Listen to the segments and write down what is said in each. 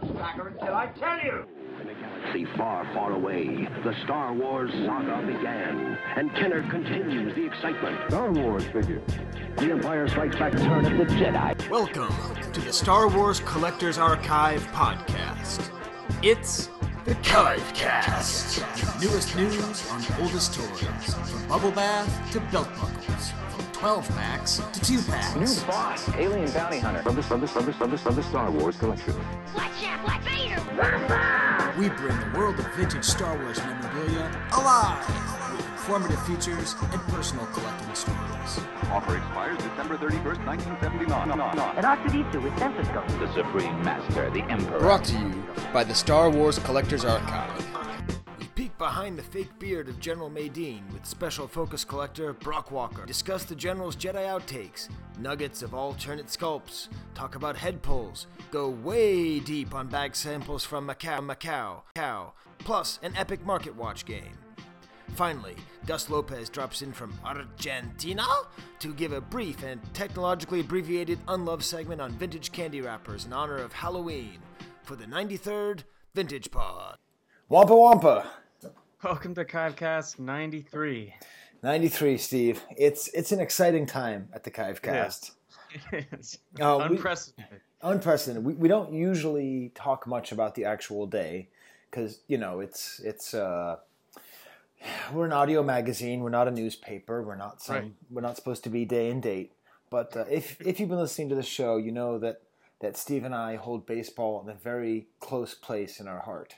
Don't until I tell you. In a galaxy far, far away, the Star Wars saga began, and Kenner continues the excitement. Star Wars figure. The Empire Strikes Back turn of the Jedi. Welcome to the Star Wars Collectors Archive podcast. It's the Cast. Your newest news on oldest toys, from bubble bath to belt buckles, from 12 packs to 2 packs. New boss, alien bounty hunter of the, of the, of the, of the, of the Star Wars collection. Watch out, Black Vader! We bring the world of vintage Star Wars memorabilia alive with informative features and personal collecting stories. Offer expires December 31st, 1979. And R2D2 with stethoscope. the Supreme Master, the Emperor. Brought to you by the Star Wars Collectors Archive. Behind the fake beard of General Madine with special focus collector Broc Walker. Discuss the General's Jedi outtakes, nuggets of alternate sculpts, talk about head pulls, go way deep on bag samples from Macau, Macau, Macau, plus an epic market watch game. Finally, Gus Lopez drops in from Argentina to give a brief and technologically abbreviated unloved segment on vintage candy wrappers in honor of Halloween for the 93rd Vintage Pod. Wampa Wampa! Welcome to Kivecast 93. 93, Steve. It's it's an exciting time at the Kivecast. It's Uh, we- unprecedented. Unprecedented. We, we don't usually talk much about the actual day because, you know, it's, it's, uh, we're an audio magazine. We're not a newspaper. We're not some, Right. we're not supposed to be day and date. But uh, if, if you've been listening to the show, you know that, that Steve and I hold baseball in a very close place in our heart.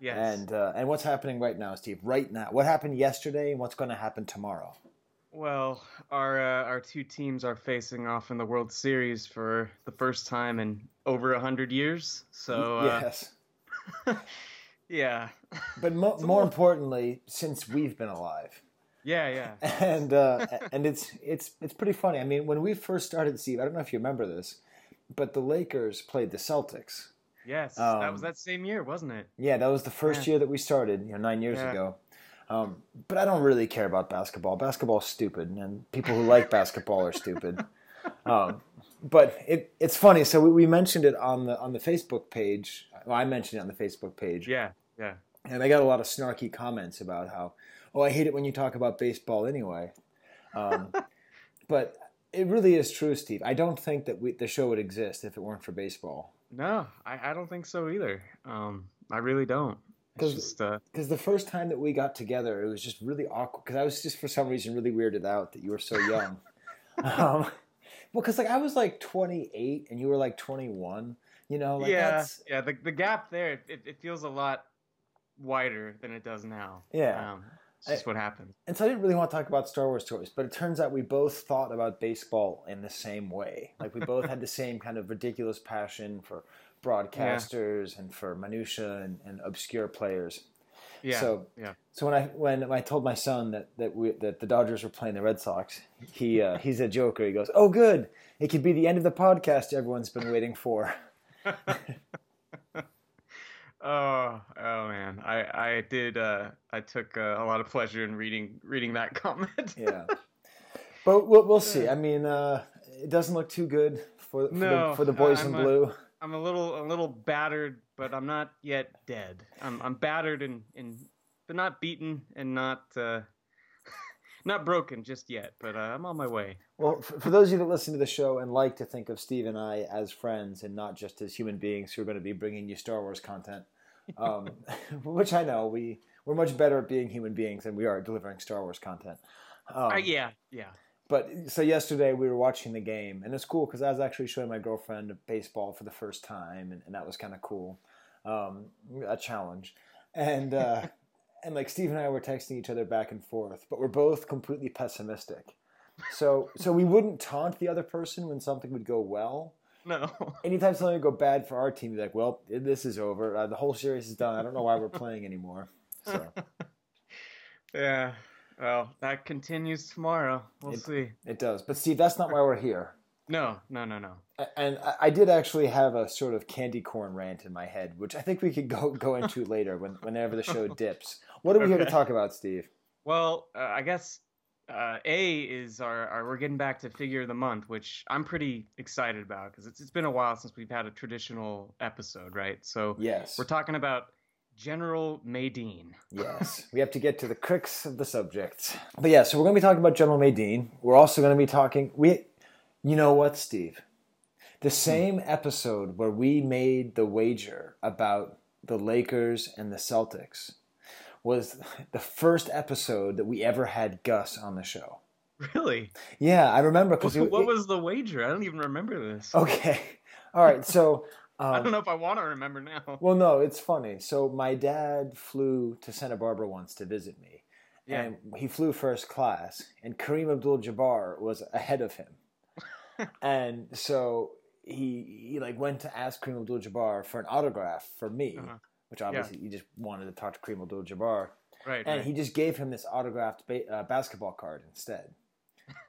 Yes. And uh, and what's happening right now, Steve? Right now, what happened yesterday, and what's going to happen tomorrow? well, our uh, our two teams are facing off in the World Series for the first time in over a hundred years. So uh, yes, yeah, but mo- more importantly, since we've been alive, yeah, yeah. and uh, and it's it's it's pretty funny. I mean, when we first started, Steve, I don't know if you remember this, but the Lakers played the Celtics. Yes, that was Um, that same year, wasn't it? Yeah, that was the first Yeah. year that we started, you know, nine years Yeah. ago. Um, but I don't really care about basketball. Basketball's stupid, and people who like basketball are stupid. Um, but it, it's funny. So we, we mentioned it on the on the Facebook page. Well, I mentioned it on the Facebook page, Yeah, yeah. and I got a lot of snarky comments about how, oh, I hate it when you talk about baseball anyway. Um, but it really is true, Steve. I don't think that we, the show would exist if it weren't for baseball. No, I, I don't think so either. Um, I really don't. It's 'Cause- just uh, because the first time that we got together, it was just really awkward. Because I was just for some reason really weirded out that you were so young. um, well, because like I was like 28 and you were like 21. You know, like yeah, that's yeah. The the gap there, it, it feels a lot wider than it does now. Yeah. um, it's just what happens. and so I didn't really want to talk about Star Wars toys, but it turns out we both thought about baseball in the same way. Like we both had the same kind of ridiculous passion for broadcasters and for minutia and, and obscure players. Yeah, So yeah. So when I when I told my son that that we that the Dodgers were playing the Red Sox, he uh, he's a joker. He goes, "Oh, good! It could be the end of the podcast everyone's been waiting for." Oh, oh man, I I did. Uh, I took uh, a lot of pleasure in reading reading that comment. Yeah, but we'll, we'll see. I mean, uh, it doesn't look too good for for, No, the, for the boys I'm in a- blue. I'm a little a little battered, but I'm not yet dead. I'm I'm battered and and but not beaten and not uh, not broken just yet. But uh, I'm on my way. Well, for, for those of you that listen to the show and like to think of Steve and I as friends and not just as human beings who are going to be bringing you Star Wars content, um, which I know we we're much better at being human beings than we are at delivering Star Wars content. Um, Uh, yeah, yeah. But so yesterday we were watching the game, and it's cool because I was actually showing my girlfriend baseball for the first time, and, and that was kind of cool, um, a challenge, and uh, and like Steve and I were texting each other back and forth, but we're both completely pessimistic. So so we wouldn't taunt the other person when something would go well. No. Anytime something would go bad for our team, you'd be like, well, this is over. Uh, the whole series is done. I don't know why we're playing anymore. So yeah. Well, that continues tomorrow. We'll It- see. it does. But Steve, that's not why we're here. No, no, no, no. and I- I did actually have a sort of candy corn rant in my head, which I think we could go go into later when whenever the show dips. What are we here to talk about, Steve? Well, uh, I guess uh, A is our, our we're getting back to figure of the month, which I'm pretty excited about because it's it's been a while since we've had a traditional episode, right? So Yes. we're talking about General Madine. Yes, we have to get to the crux of the subject. But yeah, so we're going to be talking about General Madine. We're also going to be talking. We, you know what, Steve? The same episode where we made the wager about the Lakers and the Celtics was the first episode that we ever had Gus on the show. Really? Yeah, I remember because What, what was the wager? I don't even remember this. okay. All right, so I um, don't know if I want to remember now. Well, no, it's funny. So my dad flew to Santa Barbara once to visit me, Yeah. and he flew first class, and Kareem Abdul-Jabbar was ahead of him, and so he he like went to ask Kareem Abdul-Jabbar for an autograph for me, Uh-huh. Which obviously he just wanted to talk to Kareem Abdul-Jabbar, Right. and right. he just gave him this autographed ba- uh, basketball card instead,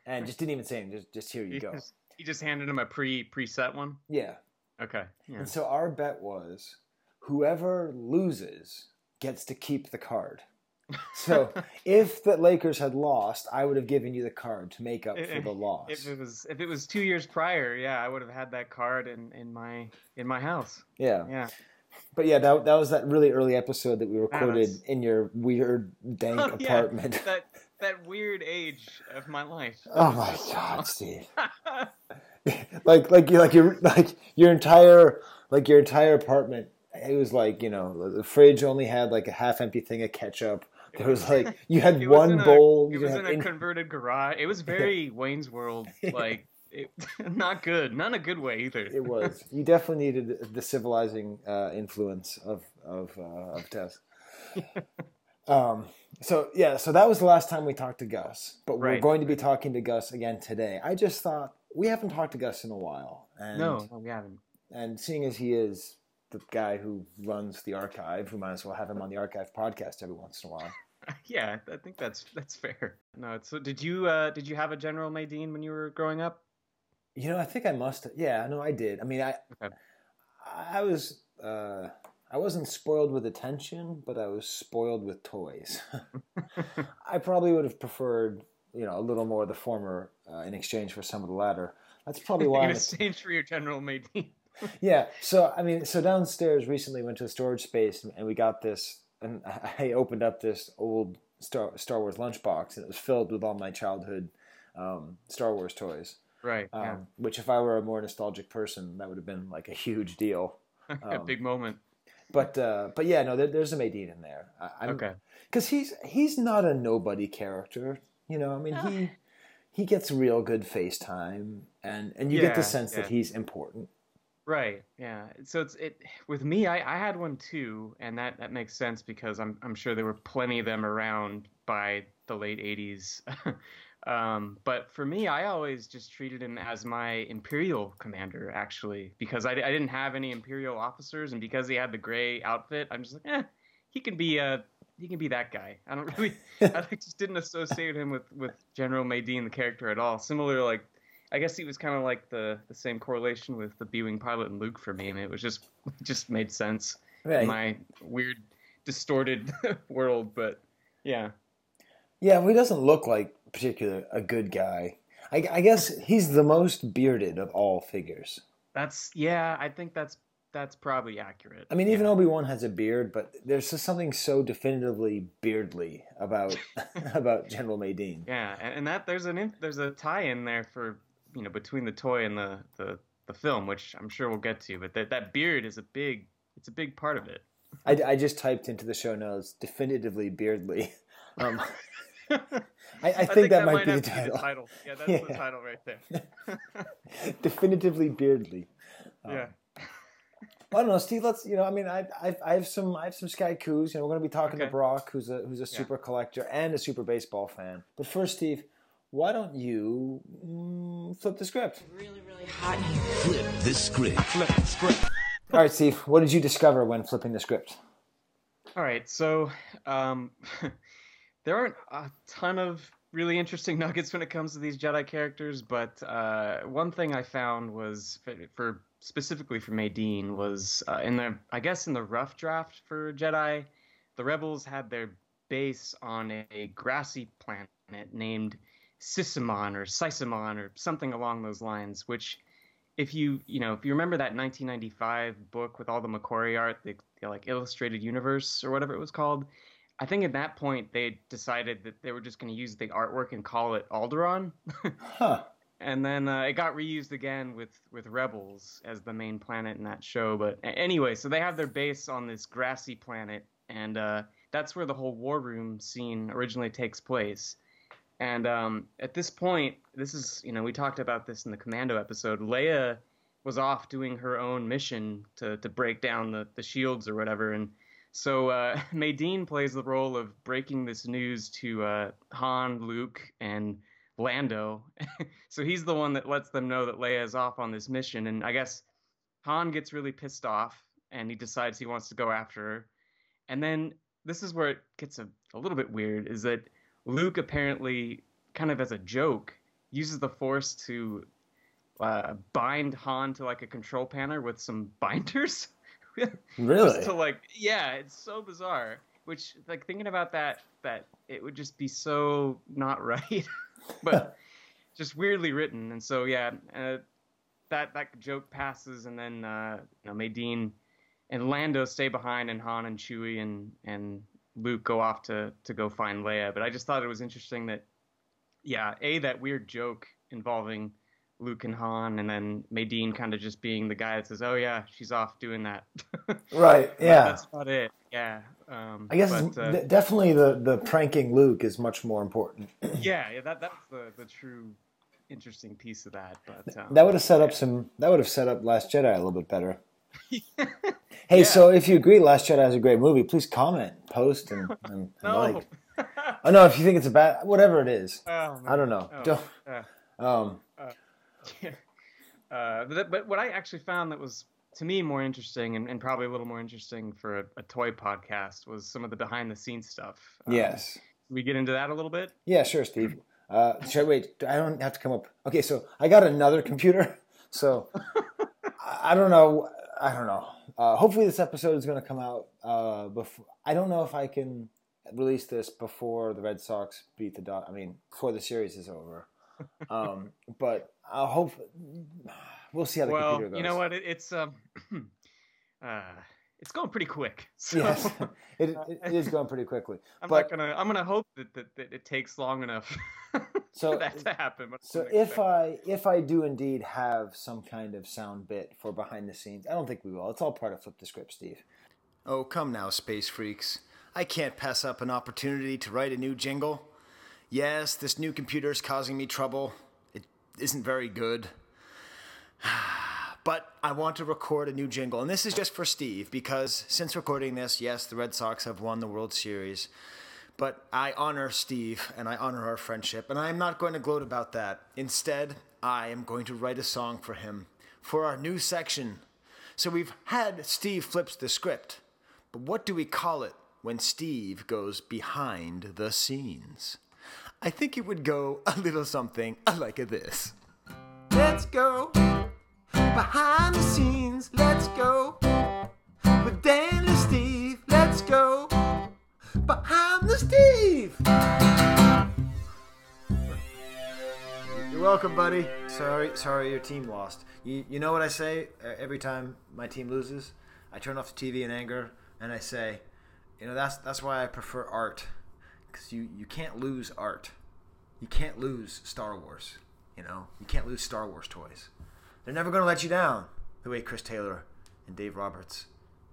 and just didn't even say, anything, just just here you He go, just, he just handed him a pre preset one. yeah. Okay. Yeah. And so our bet was whoever loses gets to keep the card. So if the Lakers had lost, I would have given you the card to make up for the loss. If it was if it was two years prior, yeah, I would have had that card in, in my in my house. yeah. Yeah. But yeah, that, that was that really early episode that we recorded in your weird dank Oh, yeah, apartment. that that weird age of my life. Oh my god, Steve. like like you like your like your entire like your entire apartment it was like, you know, the fridge only had like a half empty thing of ketchup. There was like you had one in a- bowl. It you was had in a in- converted garage. It was very Wayne's World like. It, not good, not a good way either. It was. You definitely needed the civilizing uh, influence of of uh, of Tess. um. So yeah. So that was the last time we talked to Gus, but we're going to be talking to Gus again today. I just thought we haven't talked to Gus in a while, and no, we haven't. and seeing as he is the guy who runs the archive, we might as well have him on the archive podcast every once in a while. Yeah, I think that's that's fair. No, it's, so did you uh, did you have a General Madine when you were growing up? You know, I think I must. have Yeah, no, I did. I mean, I, Okay. I was, uh, I wasn't spoiled with attention, but I was spoiled with toys. I probably would have preferred, you know, a little more of the former uh, in exchange for some of the latter. That's probably why. in exchange for your General Madine. yeah. So I mean, so downstairs recently went to a storage space and, and we got this, and I opened up this old Star Star Wars lunchbox and it was filled with all my childhood um, Star Wars toys. Right. Um, Yeah. Which, if I were a more nostalgic person, that would have been like a huge deal. a um, big moment. But uh, but yeah, no, there, there's a Madine in there. I, Okay. because he's he's not a nobody character. You know, I mean he he gets real good FaceTime, and and you get the Yeah, sense that he's important. Right. Yeah. So it's it with me. I, I had one too, and that, that makes sense because I'm I'm sure there were plenty of them around by the late '80s. um, but for me, I always just treated him as my Imperial commander, actually, because I, I didn't have any Imperial officers, and because he had the gray outfit, I'm just like, eh, he can be a he can be that guy. I don't really, I just didn't associate him with with General Madine the character at all. Similar, like I guess he was kind of like the the same correlation with the B-wing pilot and Luke for me, and it was just it just made sense Right. in my weird, distorted world. But yeah, Yeah, well, he doesn't look like particularly a good guy. I, I guess he's the most bearded of all figures. that's yeah. I think that's that's probably accurate. I mean, even yeah. Obi Wan has a beard, but there's just something so definitively beardly about about General Madine. yeah, and, and that there's an there's a tie in there for you know between the toy and the the the film, which I'm sure we'll get to. But that that beard is a big it's a big part of it. I, I just typed into the show notes definitively beardly. Um, I, I, think, that, might, be the have to title. Yeah, that's the title right there. definitively beardly. Um, yeah. I don't know, Steve. Let's you know. I mean, I, I I have some I have some Skye-Kus. You know, we're going to be talking to Broc, who's a who's a super collector and a super baseball fan. But first, Steve, why don't you mm, flip the script? Really, really hot here. Flip the script. Flip the script. All right, Steve. What did you discover when flipping the script? All right, so um, there aren't a ton of really interesting nuggets when it comes to these Jedi characters, but uh, one thing I found was for, specifically for Madine was uh, in the I guess in the rough draft for Jedi, the Rebels had their base on a, grassy planet, named Sisamon or Sisamon or something along those lines. Which, if you you know if you remember that 1995 book with all the McQuarrie art, the, the like Illustrated Universe or whatever it was called, I think at that point they decided that they were just going to use the artwork and call it Alderaan. Huh. and then uh, it got reused again with with Rebels as the main planet in that show. But anyway, so they have their base on this grassy planet, and uh, that's where the whole war room scene originally takes place. And um, at this point, this is you know we talked about this in the Commando episode. Leia was off doing her own mission to to break down the the shields or whatever, and so uh, Madine plays the role of breaking this news to uh, Han, Luke, and Lando. so he's the one that lets them know that Leia is off on this mission, and I guess Han gets really pissed off and he decides he wants to go after her. And then this is where it gets a, a little bit weird is that Luke apparently, kind of as a joke, uses the Force to uh, bind Han to like a control panel with some binders. Really? To like, yeah, it's so bizarre. Which, like, thinking about that, that it would just be so not right, but just weirdly written. And so, yeah, uh, that that joke passes, and then uh, you know, Madine and Lando stay behind, and Han and Chewie and and Luke go off to to go find Leia. But I just thought it was interesting that, yeah, a that weird joke involving Luke and Han, and then Madine kind of just being the guy that says, "Oh yeah, she's off doing that." Right. Yeah. that's about it. Yeah. Um, I guess but, uh, de- definitely the the pranking Luke is much more important. yeah, yeah, that that's the the true interesting piece of that. But um, That would have set up some. That would have set up Last Jedi a little bit better. Hey, Yeah. so if you agree Last Jedi is a great movie, please comment, post, and, and, and no. like. Oh no, if you think it's a bad, whatever it is, Oh, I don't know. Oh, Don't. uh, Um, uh, but, but what I actually found that was to me more interesting and, and probably a little more interesting for a, a toy podcast was some of the behind the scenes stuff. Um, yes. we get into that a little bit. Yeah, sure, Steve. Uh, should I wait? I don't have to come up. Okay, so I got another computer. So I I don't know. I don't know. Uh, hopefully, this episode is going to come out uh, before. I don't know if I can release this before the Red Sox beat the Dod. I mean, before the series is over. Um, but I hope we'll see how the well, computer goes. you know what? It, it's um, uh, it's going pretty quick. So Yes, it, it, it is going pretty quickly. I'm but not gonna. I'm gonna hope that, that, that it takes long enough So- for that to happen. So if I if I do indeed have some kind of sound bit for behind the scenes, I don't think we will. It's all part of flip the script, Steve. Oh, come now, space freaks. I can't pass up an opportunity to write a new jingle. Yes, this new computer is causing me trouble. It isn't very good. But I want to record a new jingle, and this is just for Steve because since recording this, yes, the Red Sox have won the World Series. But I honor Steve and I honor our friendship, and I'm not going to gloat about that. Instead, I am going to write a song for him for our new section. So we've had Steve flips the script, but what do we call it when Steve goes behind the scenes? I think it would go a little something like this. Let's go behind the scenes. Let's go with Dan and Steve. Let's go behind the Steve. You're welcome, buddy. Sorry, sorry, your team lost. You, you know what I say every time my team loses? I turn off the TV in anger and I say, you know, that's that's why I prefer art, because you you can't lose art. You can't lose Star Wars. You know, you can't lose Star Wars toys. They're never going to let you down the way Chris Taylor and Dave Roberts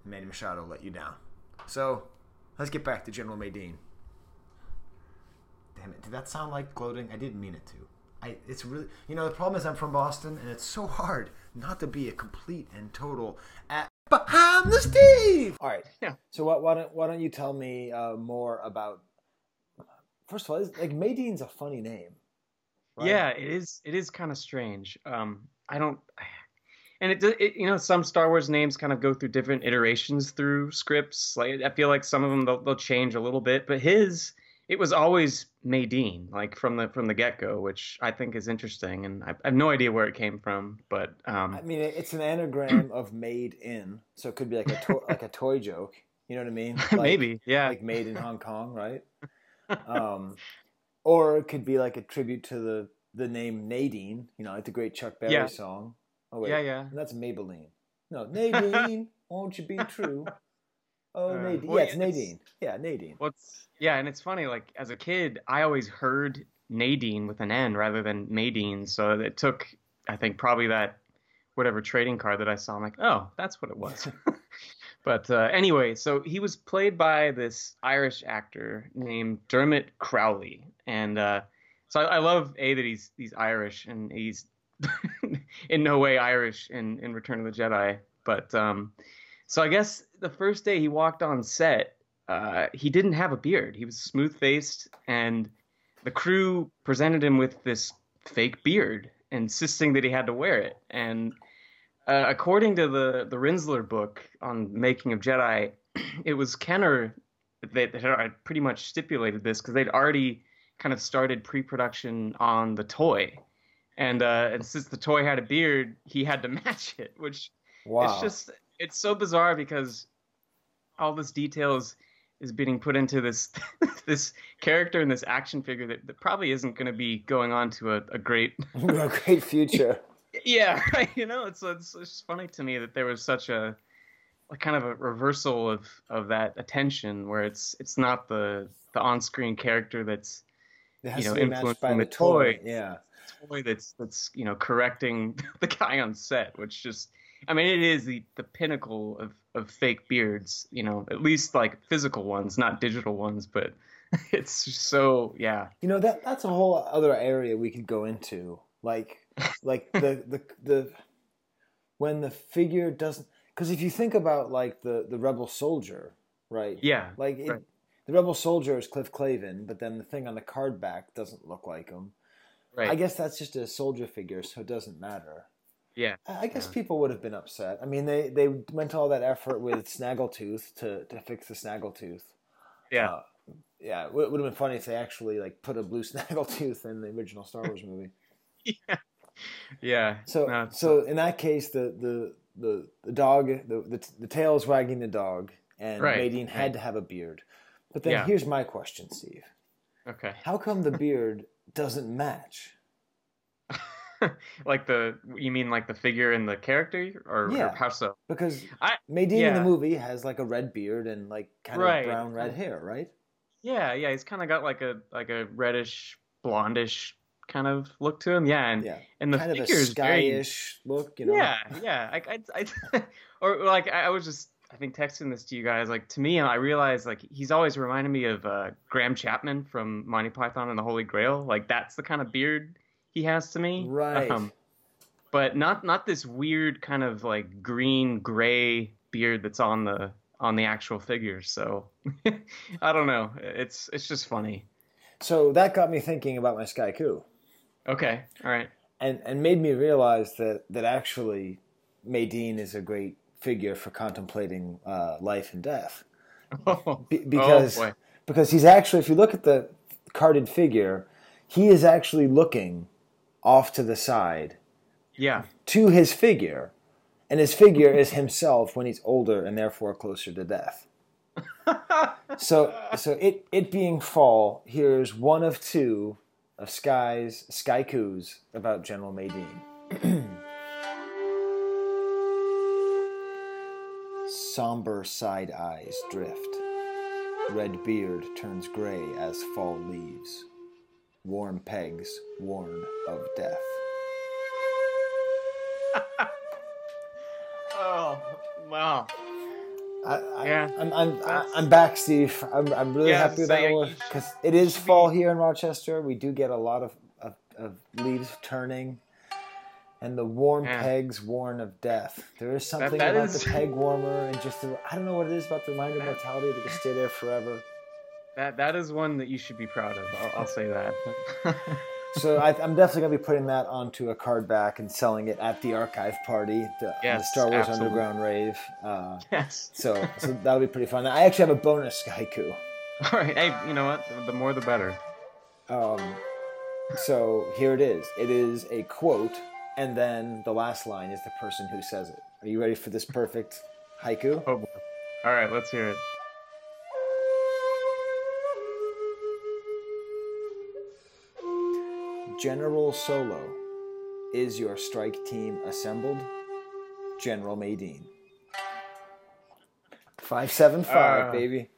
and Manny Machado let you down. So let's get back to General Madine. Damn it! Did that sound like gloating? I didn't mean it to. I, it's really, you know, the problem is I'm from Boston, and it's so hard not to be a complete and total at behind the Steve. All right. Yeah. So why, why don't why don't you tell me uh, more about? First of all, like Madine's a funny name. right? Yeah, it is. It is kind of strange. Um, I don't, and it, it, you know, some Star Wars names kind of go through different iterations through scripts. Like I feel like some of them they'll, they'll change a little bit, but his, it was always Madine, like from the from the get go, which I think is interesting, and I, I have no idea where it came from, but um, I mean, it's an anagram of "made in," so it could be like a to- like a toy joke. You know what I mean? Like, maybe, yeah, like made in Hong Kong, right? Um, or it could be like a tribute to the the name Nadine. You know, like the great Chuck Berry Yeah. song. Oh wait, Yeah, yeah. that's Maybelline. No, Nadine, won't you be true? Oh, Uh, Nadine. well, yeah, it's it's- Nadine. Yeah, Nadine. What's yeah, and it's funny. Like as a kid, I always heard Nadine with an N rather than Nadine. So it took, I think, probably that whatever trading card that I saw. I'm like, oh, that's what it was. but uh, anyway, so he was played by this Irish actor named Dermot Crowley, and uh, so I, I love a that he's he's Irish and he's in no way Irish in in Return of the Jedi. But um, so I guess the first day he walked on set, uh, he didn't have a beard. He was smooth faced, and the crew presented him with this fake beard, insisting that he had to wear it. And uh, according to the the Rinzler book on making of Jedi, it was Kenner that had pretty much stipulated this because they'd already kind of started pre-production on the toy, and uh, and since the toy had a beard, he had to match it, which Wow. it's just it's so bizarre because all this detail is, is being put into this this character and this action figure that, that probably isn't going to be going on to a, a great a great future. Yeah right you know it's, it's it's just funny to me that there was such a like kind of a reversal of of that attention where it's it's not the the on-screen character that's has you know to be matched influenced by from the the toy Yeah. toy that's that's you know correcting the guy on set, which just I mean it is the the pinnacle of of fake beards, you know, at least like physical ones, not digital ones, but it's so yeah. You know that that's a whole other area we could go into. Like like the the the when the figure doesn't because if you think about like the the rebel soldier, right? Yeah. Like it, right. the rebel soldier is Cliff Clavin, but then the thing on the card back doesn't look like him. Right. I guess that's just a soldier figure, so it doesn't matter. yeah. I I guess Yeah. people would have been upset. I mean, they they went to all that effort with Snaggletooth to to fix the Snaggletooth. Yeah. Uh, yeah, it would would have been funny if they actually like put a blue Snaggletooth in the original Star Wars movie. yeah. Yeah. So, No, so in that case, the the the, the dog, the, the the tail is wagging the dog, and Right, Nadine had right. to have a beard. But then Yeah. here's my question, Steve: okay. How come the beard doesn't match? like the you mean like the figure and the character or, Yeah. or how so? Because I Nadine in the movie has like a red beard and like kind Right. of brown red hair, right? Yeah, yeah, he's kind of got like a like a reddish blondish kind of look to him. Yeah, and Yeah, and the kind of a figure is very look, you know. Yeah, yeah. I, I, I or like I was just I think texting this to you guys. Like to me, I realized like he's always reminded me of uh, Graham Chapman from Monty Python and the Holy Grail. Like that's the kind of beard he has to me. Right. Um, but not not this weird kind of like green gray beard that's on the on the actual figure. So I don't know. It's it's just funny. So that got me thinking about my Sky Coup. Okay. All right. and and made me realize that that actually Madine is a great figure for contemplating uh, life and death Be- because oh because he's actually if you look at the carded figure he is actually looking off to the side Yeah. to his figure and his figure is himself when he's older and therefore closer to death so so it it being fall here's one of two of Sky's Sky about General Madine. Somber side eyes drift. Red beard turns gray as fall leaves. Warm pegs warn of death. Oh wow. I, I, Yeah. I'm, I'm, I'm back, Steve. I'm, I'm really Yeah, happy with so that yeah, because it is fall here in Rochester. We do get a lot of, of, of leaves turning, and the warm Yeah. pegs warn of death. There is something that about is- the peg warmer and just the, I don't know what it is about the reminder of mortality that can stay there forever. That that is one that you should be proud of. I'll, I'll say that. So I, I'm definitely going to be putting that onto a card back and selling it at the archive party, the, the Star Wars absolutely. Underground rave. Uh, yes. so, so that'll be pretty fun. I actually have a bonus haiku. All right. Hey, you know what? The more the better. Um, so here it is. It is a quote, and then the last line is the person who says it. Are you ready for this perfect haiku? Oh boy. All right. Let's hear it. General Solo, is your strike team assembled? General Madine. 575, Uh, baby.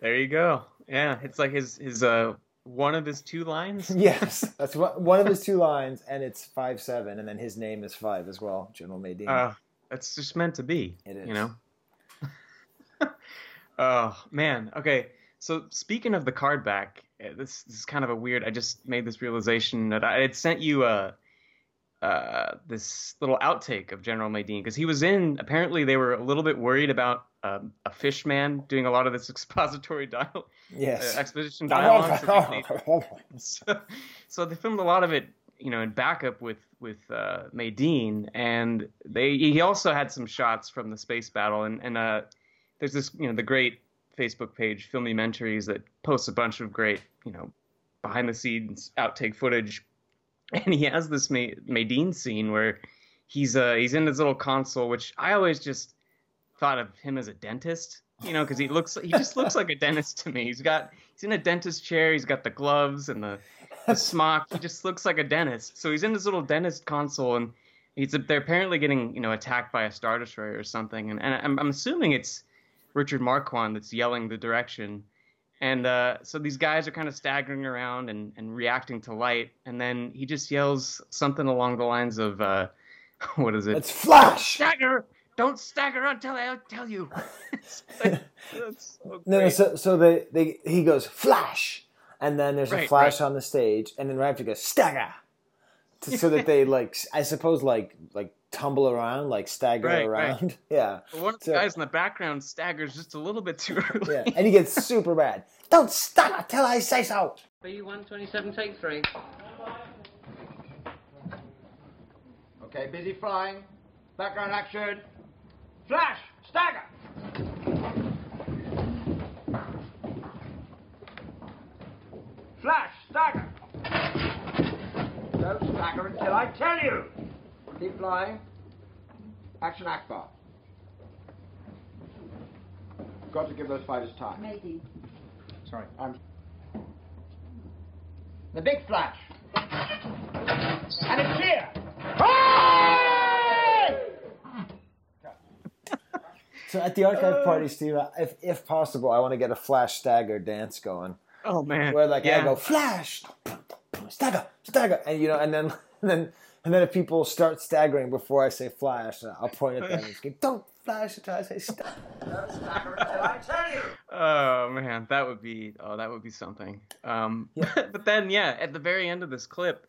There you go. Yeah, it's like his his uh one of his two lines. Yes, that's one one of his two lines, and it's five seven, and then his name is five as well, General Madine. Uh, that's just meant to be. It is. You know. oh man. Okay. So speaking of the card back, this, this is kind of a weird. I just made this realization that I had sent you a. Uh, this little outtake of General Madine because he was in. Apparently, they were a little bit worried about um, a fish man doing a lot of this expository dialogue, yes. uh, exposition dialogue. so they- so, so they filmed a lot of it, you know, in backup with with uh, Madine, and they he also had some shots from the space battle, and and uh, there's this you know the great Facebook page Filmumentaries that posts a bunch of great you know behind the scenes outtake footage, and he has this Ma- Madine scene where he's uh he's in his little console, which I always just thought of him as a dentist, you know, because he looks he just looks like a dentist to me. He's got he's in a dentist chair, he's got the gloves and the, the smock. He just looks like a dentist. So he's in this little dentist console, and he's they're apparently getting you know attacked by a star destroyer or something, and, and I'm, I'm assuming it's Richard Marquand that's yelling the direction. And uh, so these guys are kind of staggering around and, and reacting to light, and then he just yells something along the lines of, uh, "What is it? It's Flash! stagger! Don't stagger until I tell you." It's like- that's so No, no, so, so they, they, he goes, Flash! And then there's a flash right. on the stage, and then right after he goes, Stagger! To- so that they, like, I suppose, like, like tumble around, like stagger Right, around. right. Yeah. But one of the So- guys in the background staggers just a little bit too early. Yeah. And he gets super bad. Don't stop until I say so! B127, take three. Okay, busy flying. Background action. Flash! Stagger! Flash! Stagger! Don't stagger until I tell you! Keep flying. Action Ackbar. Got to give those fighters time. Maybe. Sorry, I'm. The big flash. And it's here! So at the archive uh. party, Steve, if, if possible, I want to get a Flash Stagger dance going. Oh man. Where, like, yeah. I go, Flash! Stagger! Stagger! And, you know, and then, and then, and then if people start staggering before I say Flash, I'll point at them and scream, Don't flash until I say stagger. Don't stagger until I tell you! Oh man, that would be oh that would be something. Um, but then yeah, at the very end of this clip,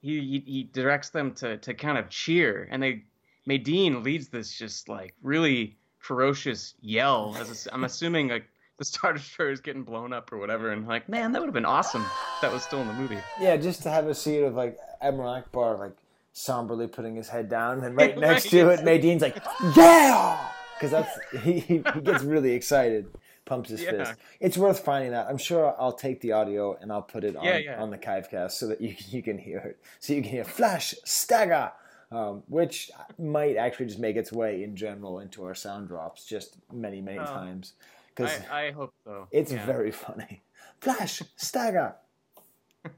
he he, he directs them to to kind of cheer, and they Madine leads this just like really ferocious yell. As a, I'm assuming like the Star Destroyer is getting blown up or whatever, and like man, that would have been awesome. If that was still in the movie. Yeah, just to have a scene of like Admiral Ackbar like somberly putting his head down, and right next Right. to it, Madine's like, "Yeah!" Because that's he, he he gets really excited, pumps his Yeah. fist. It's worth finding that. I'm sure I'll take the audio and I'll put it on Yeah, yeah. on the Kivecast so that you you can hear it, so you can hear Flash Stagger. Um, which might actually just make its way in general into our sound drops just many, many Oh. times. Because I, I hope so. it's Yeah. very funny. Flash, stagger.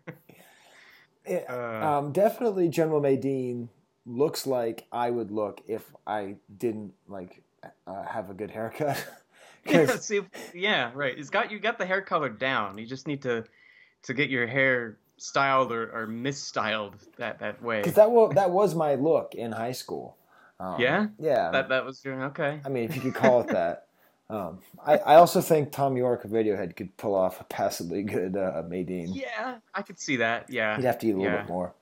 It- Uh. um, definitely, General Madine looks like I would look if I didn't like uh, have a good haircut. Yeah, see, yeah, right. It's got you got the hair color down. You just need to to get your hair styled or, or misstyled that that way. Because that was that was my look in high school. Um, Yeah? yeah. That that was your okay. I mean, if you could call it that. Um, I, I also think Thom Yorke of Radiohead could pull off a passably good uh, Madine. Yeah, I could see that. Yeah, He'd have to eat a little yeah. bit more.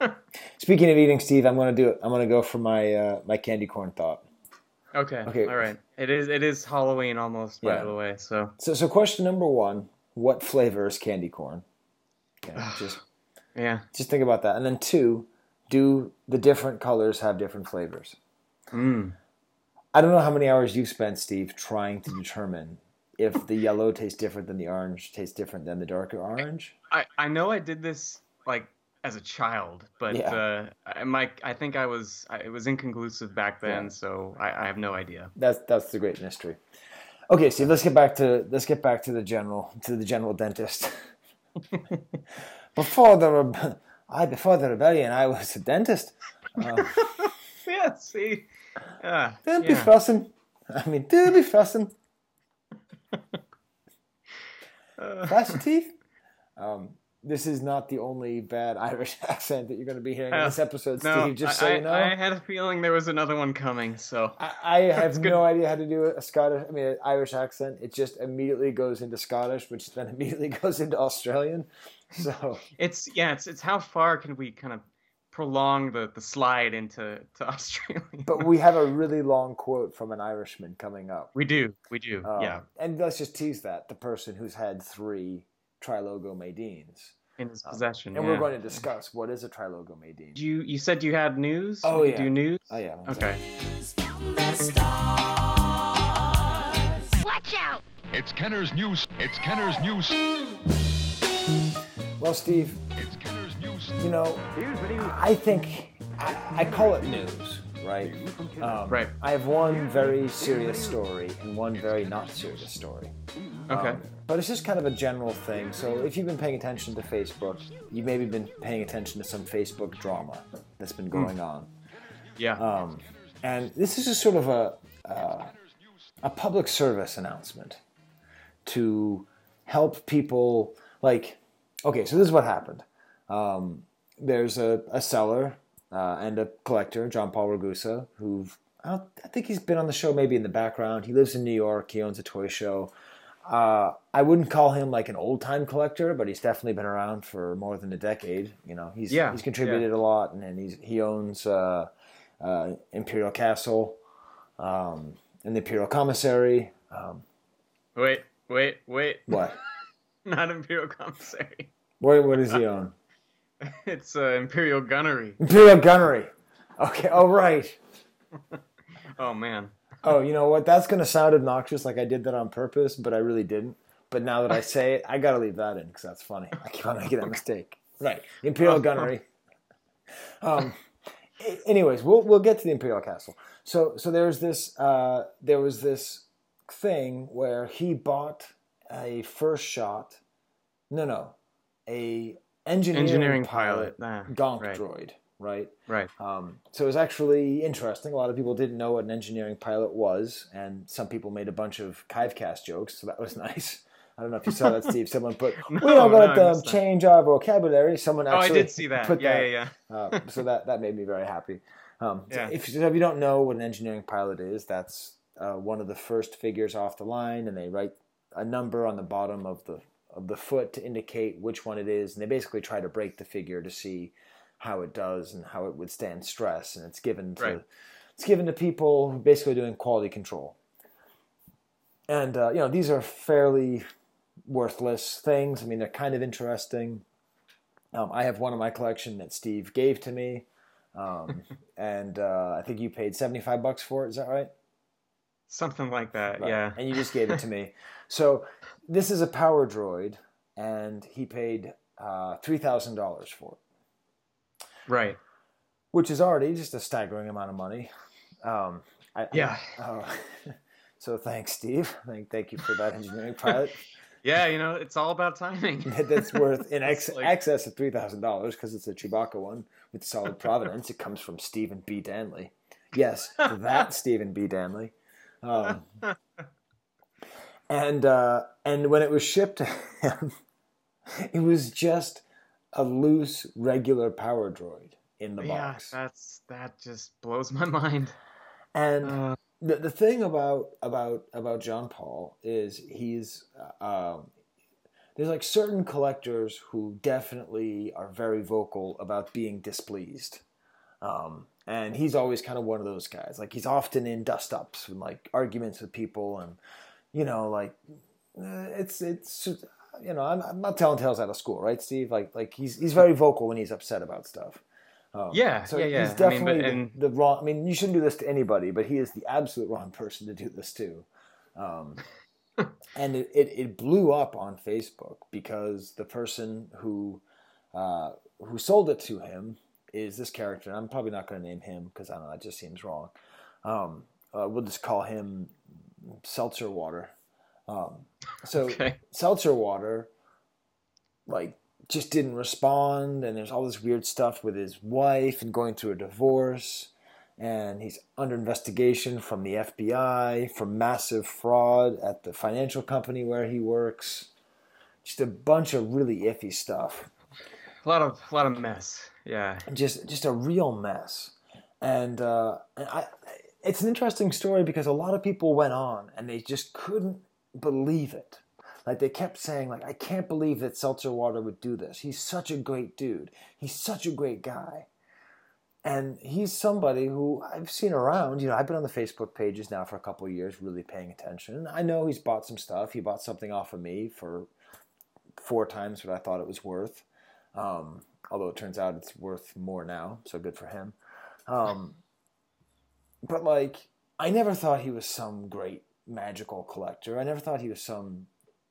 Speaking of eating, Steve, I'm gonna do it. I'm gonna go for my uh, my candy corn thought. Okay. Okay. All right. It is it is Halloween almost by the way. So So, so question number one: What flavor is candy corn? Okay, just yeah. just think about that. And then two: Do the different colors have different flavors? Mm. I don't know how many hours you've spent, Steve, trying to determine if the yellow tastes different than the orange tastes different than the darker orange. I I know I did this like as a child, but Yeah. uh, I my I think I was I, it was inconclusive back then, Yeah. so I, I have no idea. That's that's the great mystery. Okay, Steve, let's get back to let's get back to the general to the general dentist. before the rebe- I before the rebellion, I was a dentist. Uh, Yeah, see. Uh, don't be yeah. fussing. I mean, do be fussing. Uh, Flash your teeth. Um, this is not the only bad Irish accent that you're going to be hearing in Uh, this episode, no, Steve. Just I, so you know, I, I had a feeling there was another one coming, so I, I have good. no idea how to do a Scottish, I mean, an Irish accent. It just immediately goes into Scottish, which then immediately goes into Australian. So it's yeah, it's it's how far can we kind of prolong the, the slide into to Australia? But we have a really long quote from an Irishman coming up. we do, we do, Um, yeah, And let's just tease that the person who's had three Tri-Logo Madines. in his possession. And yeah. we're going to discuss what is a Tri-Logo Madine. You you said you had news. Oh, we yeah. do news. Oh, yeah. Okay. Watch out! It's Kenner's News. It's Kenner's News. Well, Steve, It's Kenner's News. You know, I think I, I call it news, right? Um, Right. I have one very serious story and one very not serious story. Okay. Um, but it's just kind of a general thing. So if you've been paying attention to Facebook, you've maybe been paying attention to some Facebook drama that's been going on. yeah. Um, and this is just sort of a uh, a public service announcement to help people. Like, okay, so this is what happened. Um, there's a, a seller uh, and a collector, John Paul Ragusa, who I, I think he's been on the show maybe in the background. He lives in New York. He owns a toy show. Uh, I wouldn't call him like an old time collector, but he's definitely been around for more than a decade. You know, he's Yeah, he's contributed a lot, and, and he's he owns uh, uh, Imperial Castle um, and the Imperial Commissary. Um, Wait, wait, wait. what? Not Imperial Commissary. What what does he own? It's uh, Imperial Gunnery. Imperial Gunnery. Okay. Oh right. Oh man. Oh, you know what? That's gonna sound obnoxious, like I did that on purpose, but I really didn't. But now that I say it, I gotta leave that in because that's funny. I keep on making that mistake. Right, Imperial Gunnery. Um. Anyways, we'll we'll get to the Imperial Castle. So so there's this uh, there was this thing where he bought a first shot. No, no, a engineering, Engineering pilot, pilot. Ah, Gonk right. droid. Right. Right. Um, so it was actually interesting. A lot of people didn't know what an engineering pilot was, and some people made a bunch of Kivecast jokes, so that was nice. I don't know if you saw that, Steve. Someone put, "We don't no, got I to change our vocabulary." Someone Oh, I did see that. put Yeah, that. yeah, yeah. Uh, so that that made me very happy. Um, so if, if you don't know what an engineering pilot is, that's uh, one of the first figures off the line, and they write a number on the bottom of the of the foot to indicate which one it is, and they basically try to break the figure to see how it does and how it would stand stress, and it's given to Right. it's given to people basically doing quality control. And uh, you know these are fairly worthless things. I mean they're kind of interesting. Um, I have one in my collection that Steve gave to me, um, and uh, I think you paid seventy five bucks for it. Is that right? Something like that. Right. Yeah. And you just gave it to me. So this is a power droid, and he paid uh, three thousand dollars for it, Right. which is already just a staggering amount of money. Um, I, Yeah. oh, so thanks, Steve. Thank, thank you for that engineering pilot. Yeah. You know, it's all about timing. That's worth in ex- like- excess of three thousand dollars because it's a Chewbacca one with solid provenance. it comes from Stephen B. Danley. Yes, that Stephen B. Danley. Um, and uh, and when it was shipped to him, it was just a loose, regular power droid in the yeah. box. That's that just blows my mind. And Uh, the the thing about about about John Paul is he's uh, um, there's like certain collectors who definitely are very vocal about being displeased, um, and he's always kind of one of those guys. Like he's often in dust ups and like arguments with people, and you know like uh, it's it's you know I'm, I'm not telling tales out of school, right, Steve? Like like he's he's very vocal when he's upset about stuff. Um, Yeah, so yeah, yeah. He's I mean, but- definitely and- the, the wrong. I mean, you shouldn't do this to anybody, but he is the absolute wrong person to do this to. Um, and it, it, it blew up on Facebook because the person who uh, who sold it to him is this character. And I'm probably not going to name him because I don't know. It just seems wrong. Um, uh, we'll just call him Seltzer Water. Um, so Okay. Seltzer Water, like just didn't respond, and there's all this weird stuff with his wife and going through a divorce, and he's under investigation from the FBI for massive fraud at the financial company where he works. Just a bunch of really iffy stuff. A lot of a lot of mess. Yeah. Just just a real mess. And, uh, I, it's an interesting story because a lot of people went on and they just couldn't believe it. Like they kept saying, like, I can't believe that Seltzer Water would do this. He's such a great dude. He's such a great guy. And he's somebody who I've seen around. You know, I've been on the Facebook pages now for a couple years, really paying attention. I know he's bought some stuff. He bought something off of me for four times what I thought it was worth. Um, although it turns out it's worth more now, so good for him. Um, but like, I never thought he was some great magical collector. I never thought he was some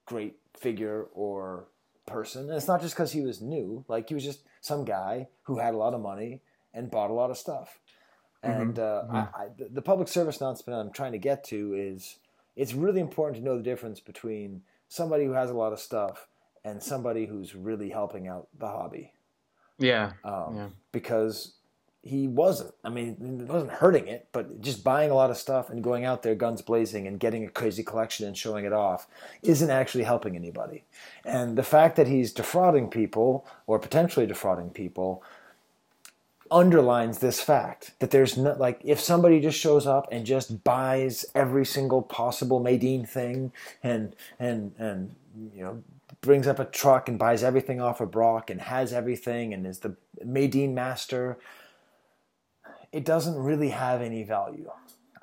great figure or person. And it's not just because he was new. Like he was just some guy who had a lot of money and bought a lot of stuff. And uh, I, I, the- the public service announcement I'm trying to get to is it's really important to know the difference between somebody who has a lot of stuff and somebody who's really helping out the hobby Yeah. um, Yeah. because he wasn't. I mean, it wasn't hurting it, but just buying a lot of stuff and going out there guns blazing and getting a crazy collection and showing it off isn't actually helping anybody. And the fact that he's defrauding people or potentially defrauding people underlines this fact that there's not like if somebody just shows up and just buys every single possible Madine thing and and and you know brings up a truck and buys everything off of Broc and has everything and is the Madine master it doesn't really have any value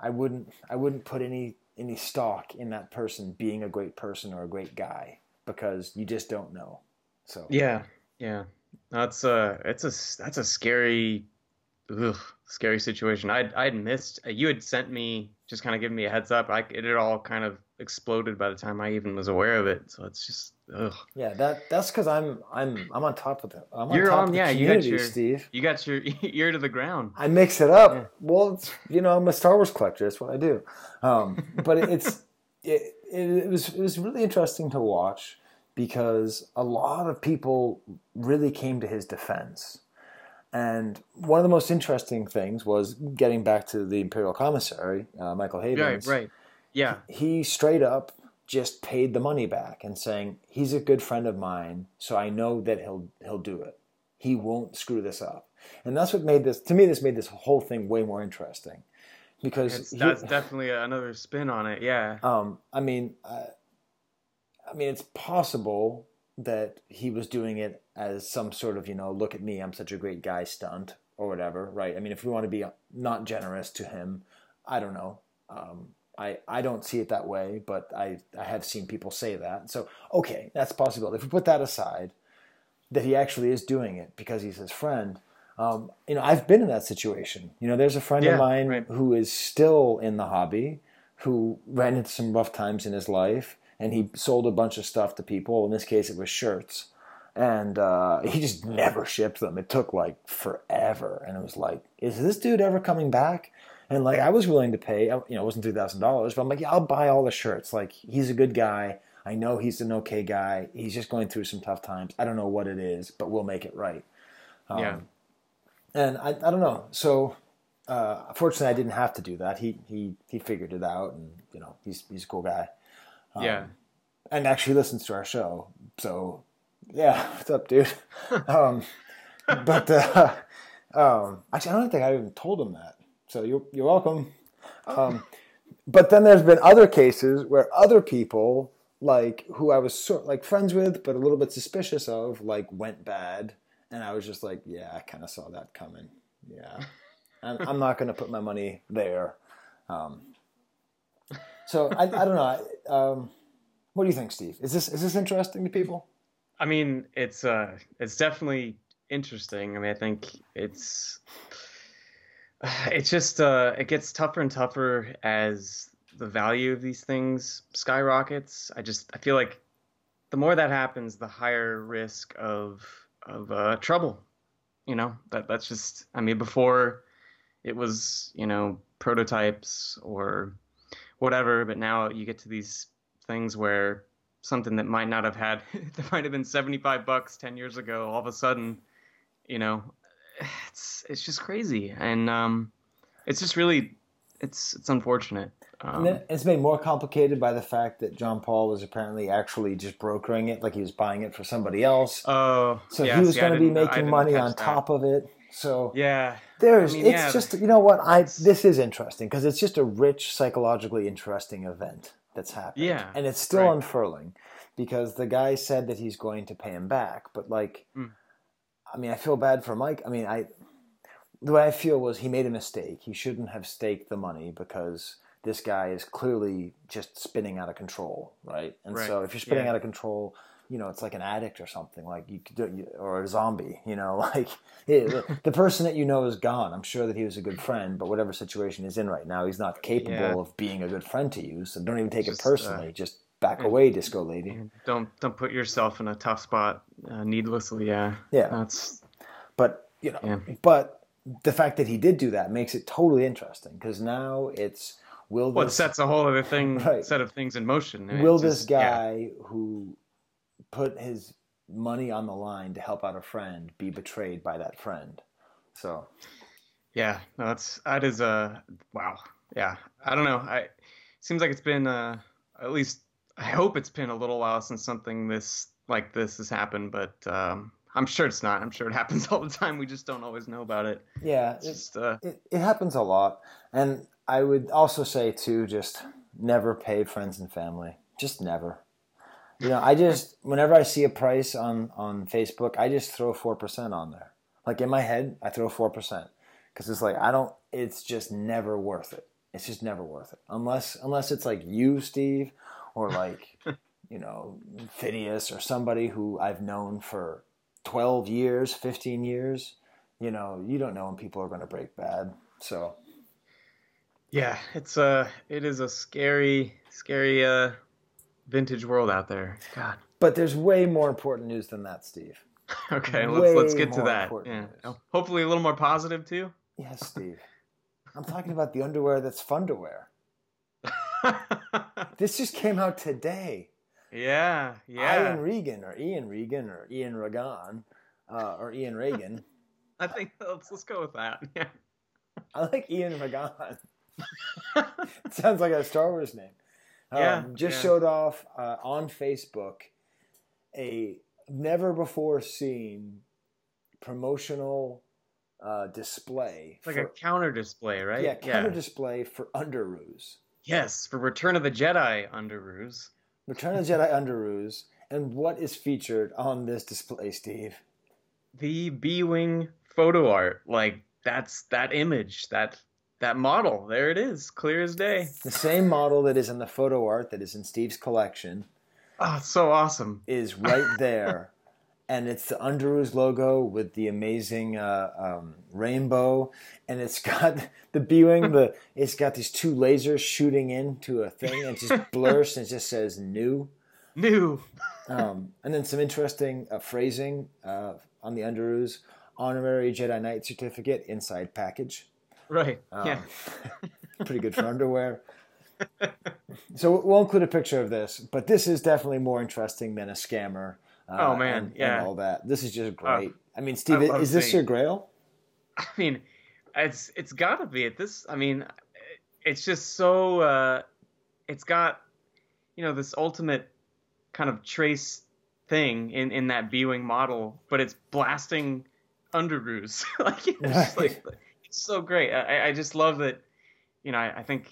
I wouldn't I wouldn't put any any stock in that person being a great person or a great guy because you just don't know so Yeah. Yeah. That's a it's a that's a scary, ugh, scary situation. I'd I'd missed. uh, You had sent me just kind of giving me a heads up. I it had all kind of exploded by the time I even was aware of it. So it's just ugh. Yeah, that that's because I'm I'm I'm on top of it. I'm on You're top on. Yeah. You got your Steve. You got your ear to the ground. I mix it up. Yeah. Well, it's you know I'm a Star Wars collector. That's what I do. Um, but it, it's it, it, it was it was really interesting to watch because a lot of people really came to his defense. And one of the most interesting things was getting back to the Imperial Commissary, uh, Michael Right. Right. Yeah. he straight up just paid the money back and saying he's a good friend of mine, so I know that he'll he'll do it. He won't screw this up, and that's what made this to me. This made this whole thing way more interesting because he- that's definitely another spin on it. Yeah. um, I mean, uh, I mean, it's possible that he was doing it as some sort of you know, look at me, I'm such a great guy stunt or whatever, right? I mean, if we want to be not generous to him, I don't know. Um, I I don't see it that way, but I I have seen people say that. So okay, that's possible. If we put that aside, that he actually is doing it because he's his friend. Um, you know, I've been in that situation. You know, there's a friend Yeah, of mine right. who is still in the hobby, who ran into some rough times in his life, and he sold a bunch of stuff to people. In this case, it was shirts, and uh, he just never shipped them. It took like forever, and it was like, is this dude ever coming back? And like, I was willing to pay. You know, it wasn't three thousand dollars, but I'm like, yeah, I'll buy all the shirts. Like, he's a good guy. I know he's an okay guy. He's just going through some tough times. I don't know what it is, but we'll make it right. Um, yeah. and I, I don't know. So, uh, fortunately, I didn't have to do that. He he he figured it out, and you know, he's he's a cool guy, yeah. and actually listens to our show. So, yeah, what's up, dude? um, but uh, um, actually, I don't think I even told him that. So you're you're welcome. Um, but then there's been other cases where other people, like who I was sort like friends with, but a little bit suspicious of, like went bad, and I was just like, yeah, I kind of saw that coming. Yeah, I'm, I'm not going to put my money there. Um, so I, I don't know. I, um, what do you think, Steve? Is this is this interesting to people? I mean, it's uh, it's definitely interesting. I mean, I think it's it's just uh, it gets tougher and tougher as the value of these things skyrockets. I just I feel like the more that happens, the higher risk of of uh, trouble. You know that that's just I mean before it was you know prototypes or whatever, but now you get to these things where something that might not have had that might have been 75 bucks 10 years ago all of a sudden you know it's it's just crazy and um it's just really it's it's unfortunate And um, it's made more complicated by the fact that John Paul was apparently actually just brokering it, like he was buying it for somebody else. oh so yeah, he was going to be making money on that. top of it. So yeah there's I mean, it's yeah, just you know what I this is interesting because it's just a rich psychologically interesting event that's happened. Yeah, and it's still right. unfurling because the guy said that he's going to pay him back, but like, Mm. I mean, I feel bad for Mike. I mean, I the way I feel was he made a mistake. He shouldn't have staked the money because this guy is clearly just spinning out of control, right? And Right. so if you're spinning Yeah. out of control, you know, it's like an addict or something, like you could do, you- or a zombie, you know, like the, the person that you know is gone. I'm sure that he was a good friend, but whatever situation he's in right now, he's not capable Yeah. of being a good friend to you. So don't even take Just, it personally. uh, just back away, disco lady. Don't don't put yourself in a tough spot uh, needlessly yeah Yeah. that's But you know, Yeah. but the fact that he did do that makes it totally interesting because now it's will this sets a whole other thing Right. set of things in motion It will just- this yeah. guy who put his money on the line to help out a friend be betrayed by that friend? So Yeah, no, that's that is a wow. Yeah, I don't know. I seems like it's been uh, at least I hope it's been a little while since something this like this has happened, but um, I'm sure it's not. I'm sure it happens all the time. We just don't always know about it. yeah, It's it, just uh, it, it happens a lot, and I would also say too, just never pay friends and family. Just never. You know, I just whenever I see a price on on Facebook, I just throw four percent on there. Like in my head, I throw four percent because it's like I don't. It's just never worth it. It's just never worth it unless unless it's like you, Steve, or like you know Phineas or somebody who I've known for twelve years, fifteen years. You know, you don't know when people are going to break bad. So yeah, it's a it is a scary scary uh, vintage world out there. God. But there's way more important news than that, Steve. Okay, let's let's get to that. Yeah. news. Hopefully a little more positive too. Yes, Steve. I'm talking about the underwear that's fun to wear. This just came out today. yeah, yeah. Ian Regan or Ian Regan or Ian Regan uh, or Ian Reagan. I think let's let's go with that. Yeah. I like Ian Regan. sounds like a Star Wars name. Um, Yeah, just yeah. showed off uh, on Facebook a never before seen promotional uh, display. It's like for, a counter display, right? yeah, counter display for Underoos. Yes, for Return of the Jedi Underoos. Return of the Jedi Underoos. And what is featured on this display, Steve? The B-wing photo art, like that's that image, that that model. There it is, clear as day. The same model that is in the photo art that is in Steve's collection Oh, so awesome. is right there. and it's the Underoos logo with the amazing uh, um, rainbow. And it's got the B-wing, the, it's got these two lasers shooting into a thing. And just blurs and it just says new. New. Um, and then some interesting uh, phrasing uh, on the Underoos. Honorary Jedi Knight certificate inside package. Right. Um, yeah. pretty good for underwear. So we'll include a picture of this, but this is definitely more interesting than a scammer. Uh, Oh, man, and, yeah. and all that. This is just great. I mean, Steve, I is this seeing- your Grail? I mean, it's it's got to be at this. I mean, it's just so. Uh, it's got, you know, this ultimate kind of trace thing in in that B-wing model, but it's blasting underoos. like it's just like it's so great. I, I just love that. You know, I, I think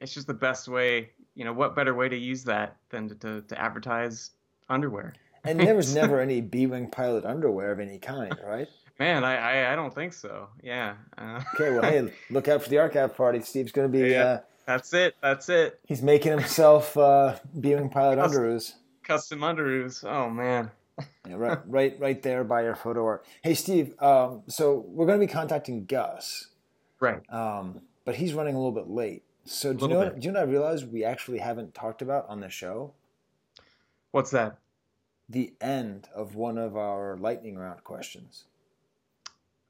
it's just the best way. You know, what better way to use that than to to, to advertise underwear? And there was never any B-wing pilot underwear of any kind, right? Man, I I, I don't think so. Yeah. Uh, Okay, well, hey, look out for the archive party. Steve's going to be. Yeah. Uh, That's it. That's it. he's making himself uh, B-wing pilot Custom. underoos. Custom underoos. Oh man. Yeah, right, right, right there by your photo art. Hey, Steve. Um, so we're going to be contacting Gus. Right. Um, but he's running a little bit late. So do you know? What, do you know? What I realized we actually haven't talked about on the show What's that? The end of one of our lightning round questions.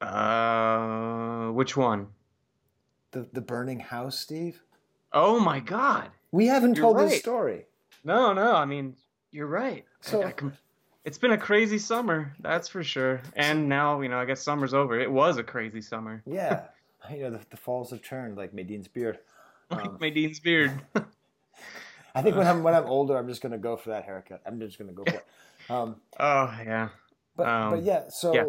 Uh, which one? The the burning house, Steve. Oh my God. We haven't You're told right. this story. No, no. I mean, You're right. So- I- I com- it's been a crazy summer, that's for sure. And now, you know, I guess summer's over. It was a crazy summer. Yeah, you know the, the falls have turned like Madine's beard. Like Um, Madine's beard. I think when I'm when I'm older, I'm just gonna go for that haircut. I'm just gonna go for it. Um, oh yeah. but Um, but yeah, so yeah.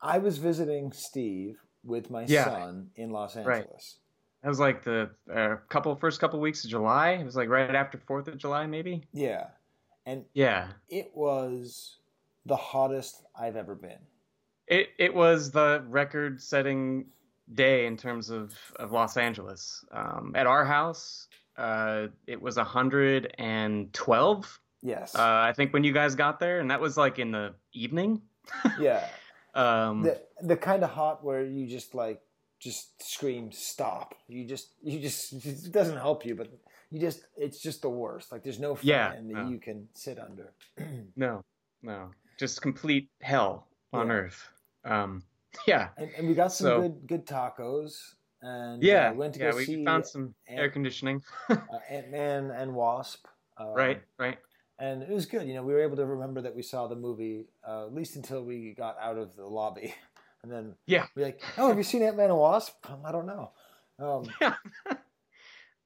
I was visiting Steve with my Yeah. son in Los Right. Angeles. That was like the uh, couple first couple weeks of July. It was like right after Fourth of July, maybe. Yeah, and Yeah. it was the hottest I've ever been. It it was the record setting day in terms of, of Los Angeles. Um, at our house, uh, it was hundred and twelve. Yes. Uh, I think when you guys got there, and that was like in the evening. yeah. Um, The the kind of hot where you just like just scream stop. You just you just it doesn't help you, but you just it's just the worst. Like there's no fan Yeah, that no. you can sit under. no, no, just complete hell on Yeah. earth. Um, yeah, And, and we got some So- good good tacos. And yeah, uh, we went to yeah. go We see found some Ant- air conditioning. uh, Ant Man and Wasp. Um, right, right. And it was good. You know, we were able to remember that we saw the movie uh, at least until we got out of the lobby, and then Yeah. we're like, "Oh, have you seen Ant Man and Wasp?" Um, I don't know. Um, Yeah.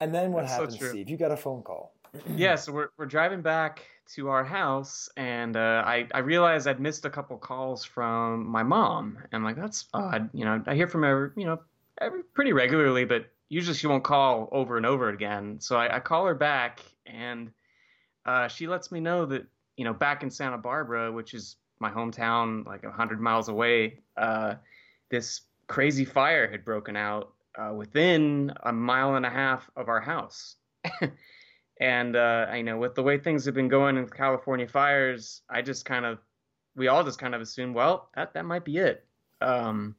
and then what That's happened, true. Steve? You got a phone call. yeah, so we're we're driving back to our house, and uh, I I realized I'd missed a couple calls from my mom. And I'm like, that's odd. You know, I hear from her, you know, every, pretty regularly, but usually she won't call over and over again. So I, I call her back, and uh, she lets me know that you know back in Santa Barbara, which is my hometown, like hundred miles away, uh, this crazy fire had broken out uh, within a mile and a half of our house. and uh, I know with the way things have been going in California fires, I just kind of, we all just kind of assumed, well, that that might be it. Um,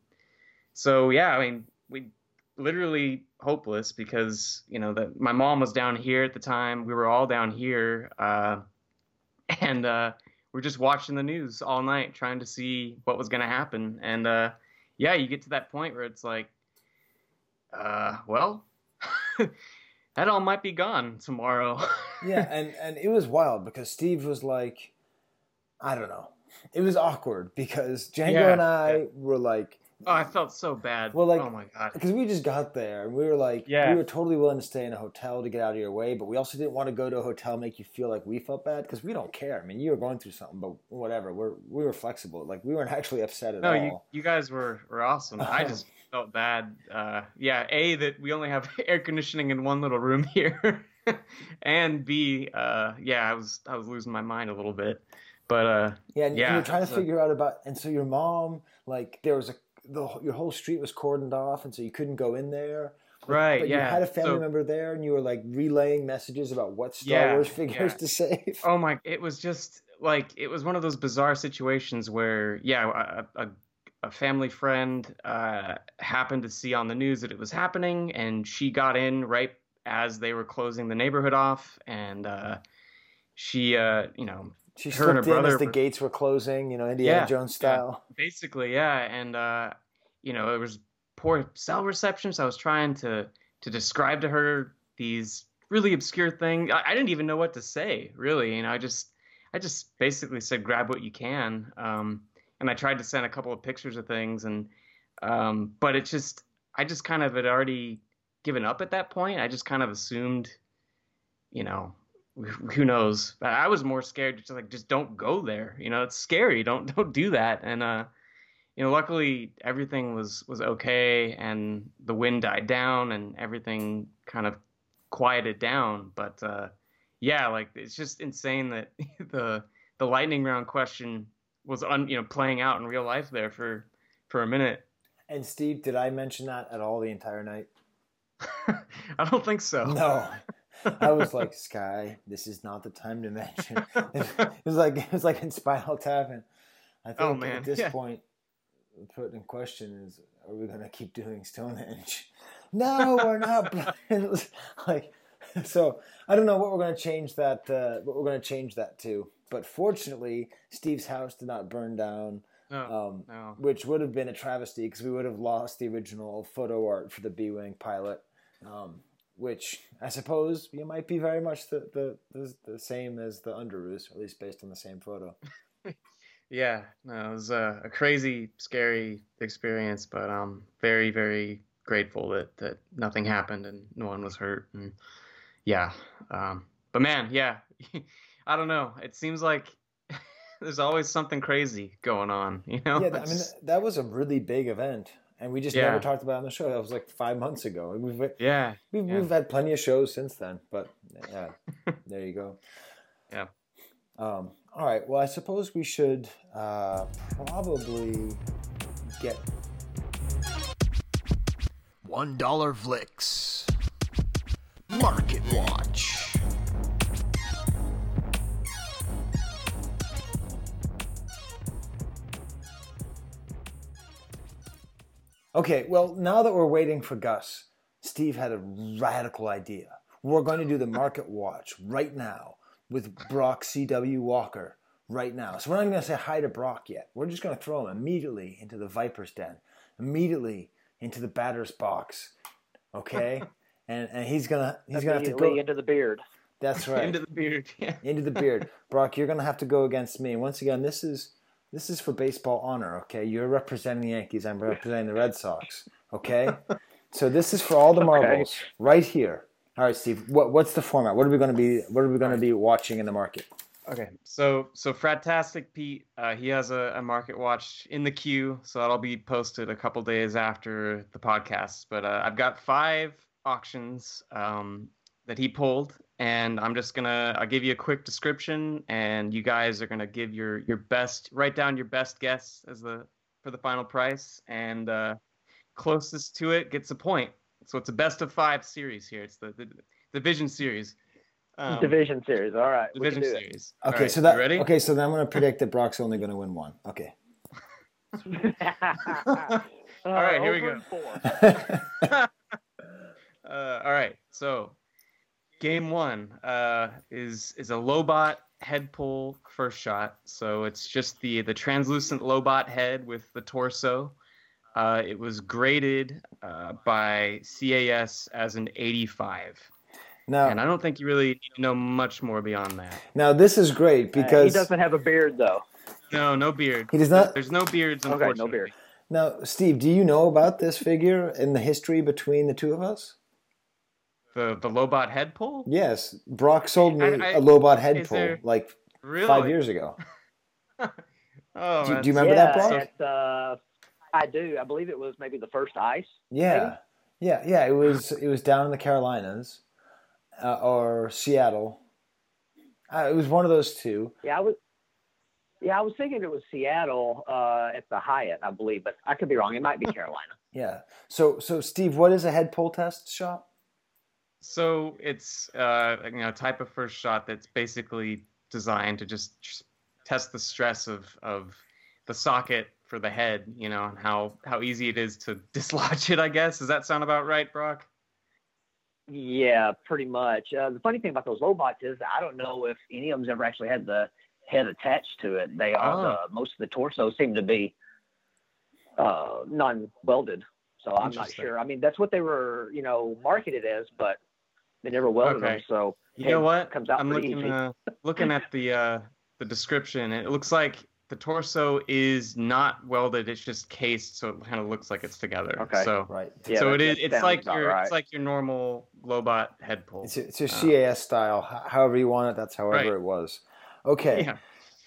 so yeah, I mean, we literally hopeless because you know that my mom was down here at the time. We were all down here, uh, and uh, we're just watching the news all night, trying to see what was going to happen. And uh, yeah, you get to that point where it's like, uh, well. that all might be gone tomorrow. yeah, and and it was wild because Steve was like, I don't know. It was awkward because Django Yeah, and I yeah. were like, oh, I felt so bad. Well, like- oh my god. because we just got there and we were like, Yeah. we were totally willing to stay in a hotel to get out of your way, but we also didn't want to go to a hotel and make you feel like we felt bad because we don't care. I mean, you were going through something, but whatever. We're we were flexible. Like we weren't actually upset at No, all. you you guys were were awesome. I just felt bad. Uh, yeah, a that we only have air conditioning in one little room here, and b uh, yeah, I was I was losing my mind a little bit. But uh, Yeah, and Yeah, you were trying to so- figure out about, and so your mom, like, there was a the your whole street was cordoned off, and so you couldn't go in there. But- Right, But yeah. you had a family So- member there, and you were like relaying messages about what Star Yeah, Wars figures yeah. to save. oh my, it was just like it was one of those bizarre situations where yeah, a, a, a family friend uh, happened to see on the news that it was happening, and she got in right as they were closing the neighborhood off, and uh, she uh, you know She her and her slipped in as the were- gates were closing, you know, Indiana Yeah, Jones yeah. style. basically yeah and uh you know it was poor cell reception so i was trying to to describe to her these really obscure things I, I didn't even know what to say really you know i just i just basically said grab what you can um and i tried to send a couple of pictures of things and um but it just i just kind of had already given up at that point i just kind of assumed you know who knows? I was more scared just like just don't go there you know? It's scary. Don't don't do that. And uh you know luckily everything was was okay and the wind died down and everything kind of quieted down. But uh yeah like it's just insane that the the lightning round question was on you know playing out in real life there for for a minute. And Steve, did I mention that at all the entire night? i don't think so. No. I was like, Skye, this is not the time to mention. It was like it was like in Spinal Tap, and I think Oh, at this yeah. point, put in question is, are we going to keep doing Stonehenge? No, we're not. It was like, so I don't know what we're going to change that. Uh, what we're going to change that to. But fortunately, Steve's house did not burn down. no, Um, no. which would have been a travesty because we would have lost the original photo art for the B Wing pilot. Um, which I suppose you might be very much the the, the, the same as the Underoos, at least based on the same photo. Yeah, no, it was a, a crazy, scary experience, but um, very, very grateful that that nothing happened and no one was hurt. And yeah, um, but man, yeah, I don't know. It seems like there's always something crazy going on. You know? Yeah, I mean that was a really big event, and we just Yeah. never talked about it on the show. That was like five months ago. and We've yeah, we've, yeah. we've had plenty of shows since then, but yeah, there you go. Yeah. Um, all right. Well, I suppose we should uh, probably get One dollar Vlix. Market Watch. Okay, well, now that we're waiting for Gus, Steve had a radical idea. We're going to do the market watch right now with Broc C.W. Walker right now. So we're not even going to say hi to Broc yet. We're just going to throw him immediately into the Viper's Den, immediately into the batter's box. Okay? and and he's going to he's going to have to go into the beard. That's right. into the beard. Yeah. into the beard. Broc, you're going to have to go against me. Once again, this is this is for baseball honor, okay? You're representing the Yankees. I'm representing the Red Sox, okay? so this is for all the marbles right here. All right, Steve. What, what's the format? What are we going to be? What are we going to be watching in the market? Okay, so so Fratastic Pete, uh, he has a, a market watch in the queue, so that'll be posted a couple days after the podcast. But uh, I've got five auctions um, that he pulled, and I'm just gonna I'll give you a quick description, and you guys are gonna give your your best, write down your best guess as the for the final price, and uh, closest to it gets a point. So it's a best of five series here. It's the the division series. Um, Division series. All right. division do it. series. Okay, All right, so that you ready? okay, so then I'm going to predict that Broc's only going to win one. Okay. All right, here we go. uh, all right, so game one uh, is is a Lobot head pull first shot. So it's just the the translucent Lobot head with the torso. Uh, it was graded uh, by CAS as an 85, Now, and I don't think you really need to know much more beyond that. now this is great because he doesn't have a beard though. No, no beard. He does not- There's no beards. Okay, no beard. now, Steve, do you know about this figure and the history between the two of us? The the Lobot head pull. Yes, Broc sold me I- I- a Lobot head is pull there- like Really? five years ago. Oh, Do- do you remember yeah, that, Broc? At, uh, I do. I believe it was maybe the first ice. Yeah, yeah, yeah. It was it was down in the Carolinas uh, or Seattle. Uh, it was one of those two. Yeah, I was. Yeah, I was thinking it was Seattle uh, at the Hyatt, I believe, but I could be wrong. It might be Carolina. Yeah. So so Steve, what is a head pull test shot? So it's uh, you know a type of first shot that's basically designed to just, test the stress of of the socket for the head, you know, and how how easy it is to dislodge it. I guess does that sound about right, Broc? Yeah, pretty much. Uh, the funny thing about those Lobots is I don't know if any of them's ever actually had the head attached to it. They are Oh. the, most of the torso seem to be uh, non-welded, so I'm not sure. I mean, that's what they were, you know, marketed as, but they never welded them. So You know what? Comes out I'm looking easy. uh, looking at the uh, the description. It looks like the torso is not welded. It's just cased, so it kind of looks like it's together. Okay. So Right. Yeah, so that- it is. It's like your right. it's like your normal Lobot head pull. It's it's your Uh, CAS style. However you want it, that's however Right. it was. Okay. Yeah.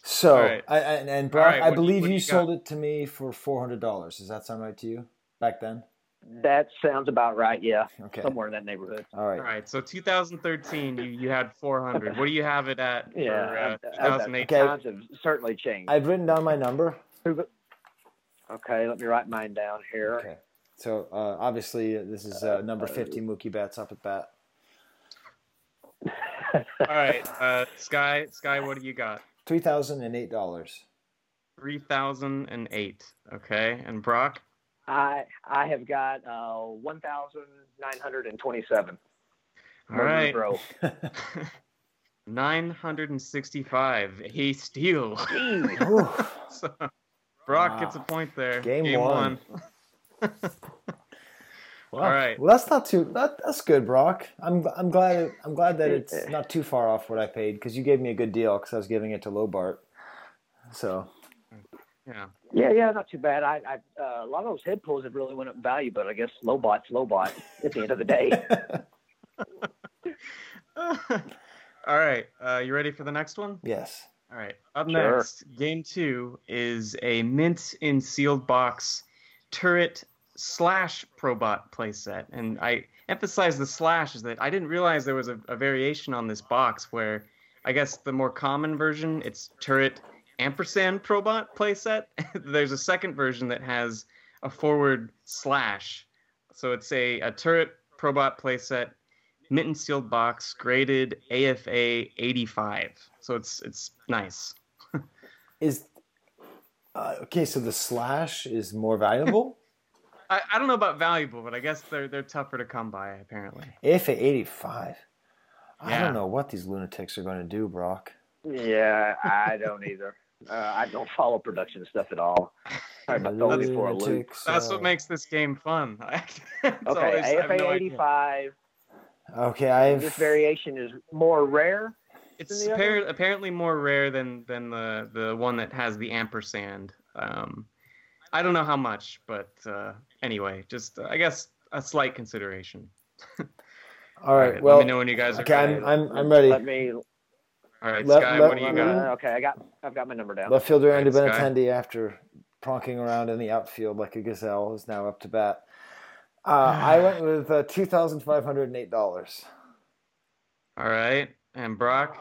So All right. I, I, and Broc, right, I what you- believe you you sold it to me for four hundred dollars. Does that sound right to you? Back then. That sounds about right. Yeah, Okay. somewhere in that neighborhood. All right. All right. So 2013, you, you had 400. What do you have it at Yeah, for uh, I- I- 2008? Okay. times have certainly changed. I've written down my number. Okay, let me write mine down here. Okay. So uh, obviously uh, this is uh, number fifty. Mookie Betts up at bat. All right. Uh, Skye, Skye, what do you got? Three thousand and eight dollars. 3008. Okay. And Broc? I I have got uh, one thousand nine hundred and twenty-seven. All right. Row. 965. A steal. so, Broc gets a point there. Game one. one. Well, All right. Well, that's not too. That, that's good, Broc. I'm I'm glad I'm glad that it's not too far off what I paid because you gave me a good deal because I was giving it to Lobart. So Yeah. Yeah, yeah, not too bad. I, I uh, a lot of those head pulls have really went up in value, but I guess Lobot's Lobot at the end of the day. All right. Uh, you ready for the next one? yes. All right. Up Sure. next, game two is a mint in sealed box turret slash probot playset. And I emphasize the slash is that I didn't realize there was a, a variation on this box where I guess the more common version it's turret ampersand probot playset. There's a second version that has a forward slash. So it's a, a turret probot playset mitten sealed box graded AFA 85. So it's it's nice. Is uh, okay. So the slash is more valuable. I, I don't know about valuable, but I guess they're they're tougher to come by apparently. if at eighty five. I don't know what these lunatics are going to do, Broc. yeah, I don't either. Uh, I don't follow production stuff at all. I my throw me for a loop. Lunatics, That's what makes this game fun. Okay, always- AFA no idea. 85. Okay, I've This variation is more rare. It's than the other? appar- apparently more rare than than the the one that has the ampersand. Um, I don't know how much, but uh, anyway, just uh, I guess a slight consideration. all right. Alright, well, let me know when you guys are okay, ready. I'm I'm I'm ready. Let me. All right, let- Skye, let- what do you let- got? Uh, okay, I got. I've got my number down. Left fielder Andy Alright, Skye. Benintendi, after pronking around in the outfield like a gazelle, is now up to bat. Uh, I went with uh, two thousand five hundred and eight dollars. All right, and Broc.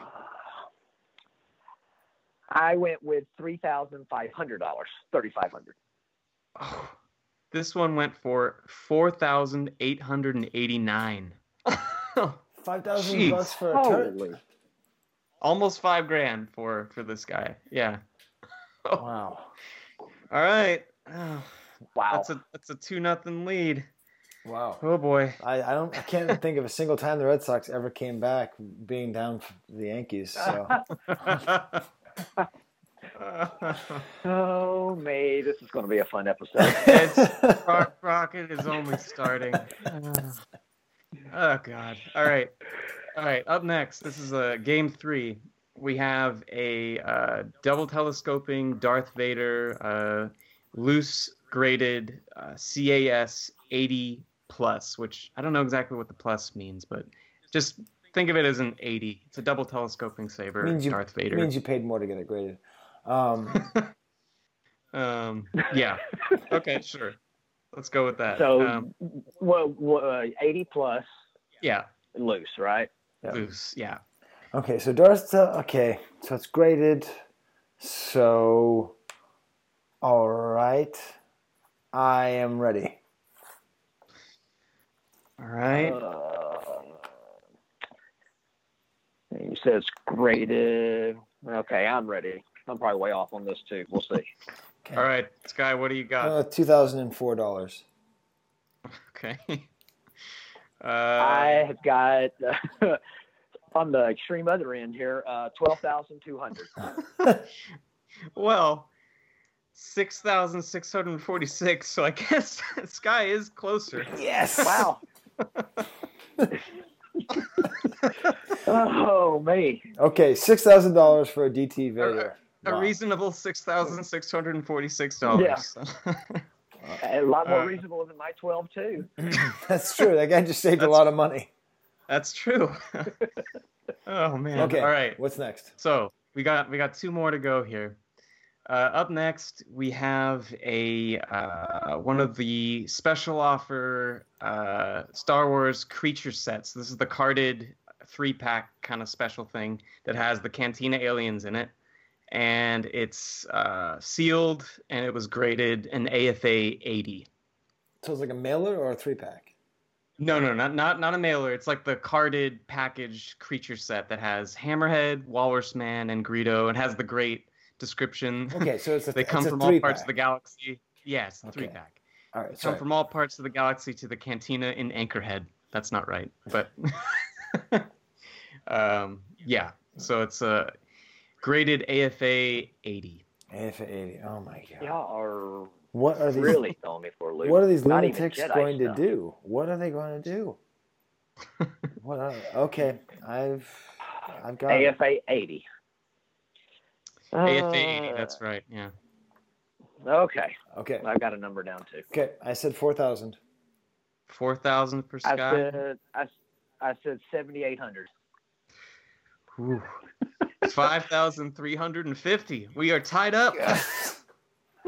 I went with three thousand five hundred dollars, thirty five hundred. Oh, this one went for four thousand eight hundred and eighty nine. Five thousand Jeez. bucks for a turret. Holy! Almost five grand for for this guy. Yeah. Oh. Wow. All right. Oh, Wow. that's a that's a two nothing lead. Wow. Oh boy. I, I don't I can't think of a single time the Red Sox ever came back being down for the Yankees. So oh, May, this is going to be a fun episode. it's Rock, Rocket is only starting. oh god. All right. All right. Up next, this is a uh, game three. We have a uh, double telescoping Darth Vader, uh, loose graded uh, CAS 80 plus, which I don't know exactly what the plus means, but just think of it as an 80. It's a double telescoping saber, means you Darth Vader. It means you paid more to get it graded. Um, um, yeah. Okay, sure. Let's go with that. So, um, well, well, uh, eighty plus yeah, loose, right? Yeah. loose. Yeah. okay, so Darth. uh, Okay, so it's graded. So, all right, I am ready. All right. Uh, you said it's graded. Okay, I'm ready. I'm probably way off on this too. We'll see. Okay. All right, Skye. What do you got? Uh, two thousand and four dollars. okay. Uh, I have got on the extreme other end here, uh, twelve thousand two hundred. well, six thousand six hundred forty-six. So I guess Skye is closer. Yes. Wow. oh me. Okay, six thousand dollars for a DT Vader. A Wow. reasonable six thousand six hundred and forty-six dollars. A lot more Uh, reasonable than my twelve too. That's true. That guy just saved a lot of money. That's true. oh man. Okay. All right. What's next? So we got we got two more to go here. Uh, up next, we have a uh, one of the special offer uh, Star Wars creature sets. This is the carded three pack kind of special thing that has the Cantina aliens in it, and it's uh, sealed and it was graded an AFA 80. So it's like a mailer or a three pack. No, no, not not not a mailer. It's like the carded package creature set that has Hammerhead, Walrus Man, and Greedo, and has the great description. Okay, so it's a they come from all parts of the galaxy. Yes, Okay. three pack. All right, Come from all parts of the galaxy to the cantina in Anchorhead. That's not right, but um, yeah. So it's a graded AFA 80. AFA eighty. Oh my god. Y'all are What are these? really throwing me for a loop. What are these Not lunatics going stuff. to do? What are they going to do? what? Are, okay, I've I've got. AFA 80. AFA 80, Uh, that's right. Yeah. Okay. Okay. I've got a number down too. Okay, I said four thousand. 4,000 for I said I, I said 7,800. Ooh. 5,350. We are tied up. Game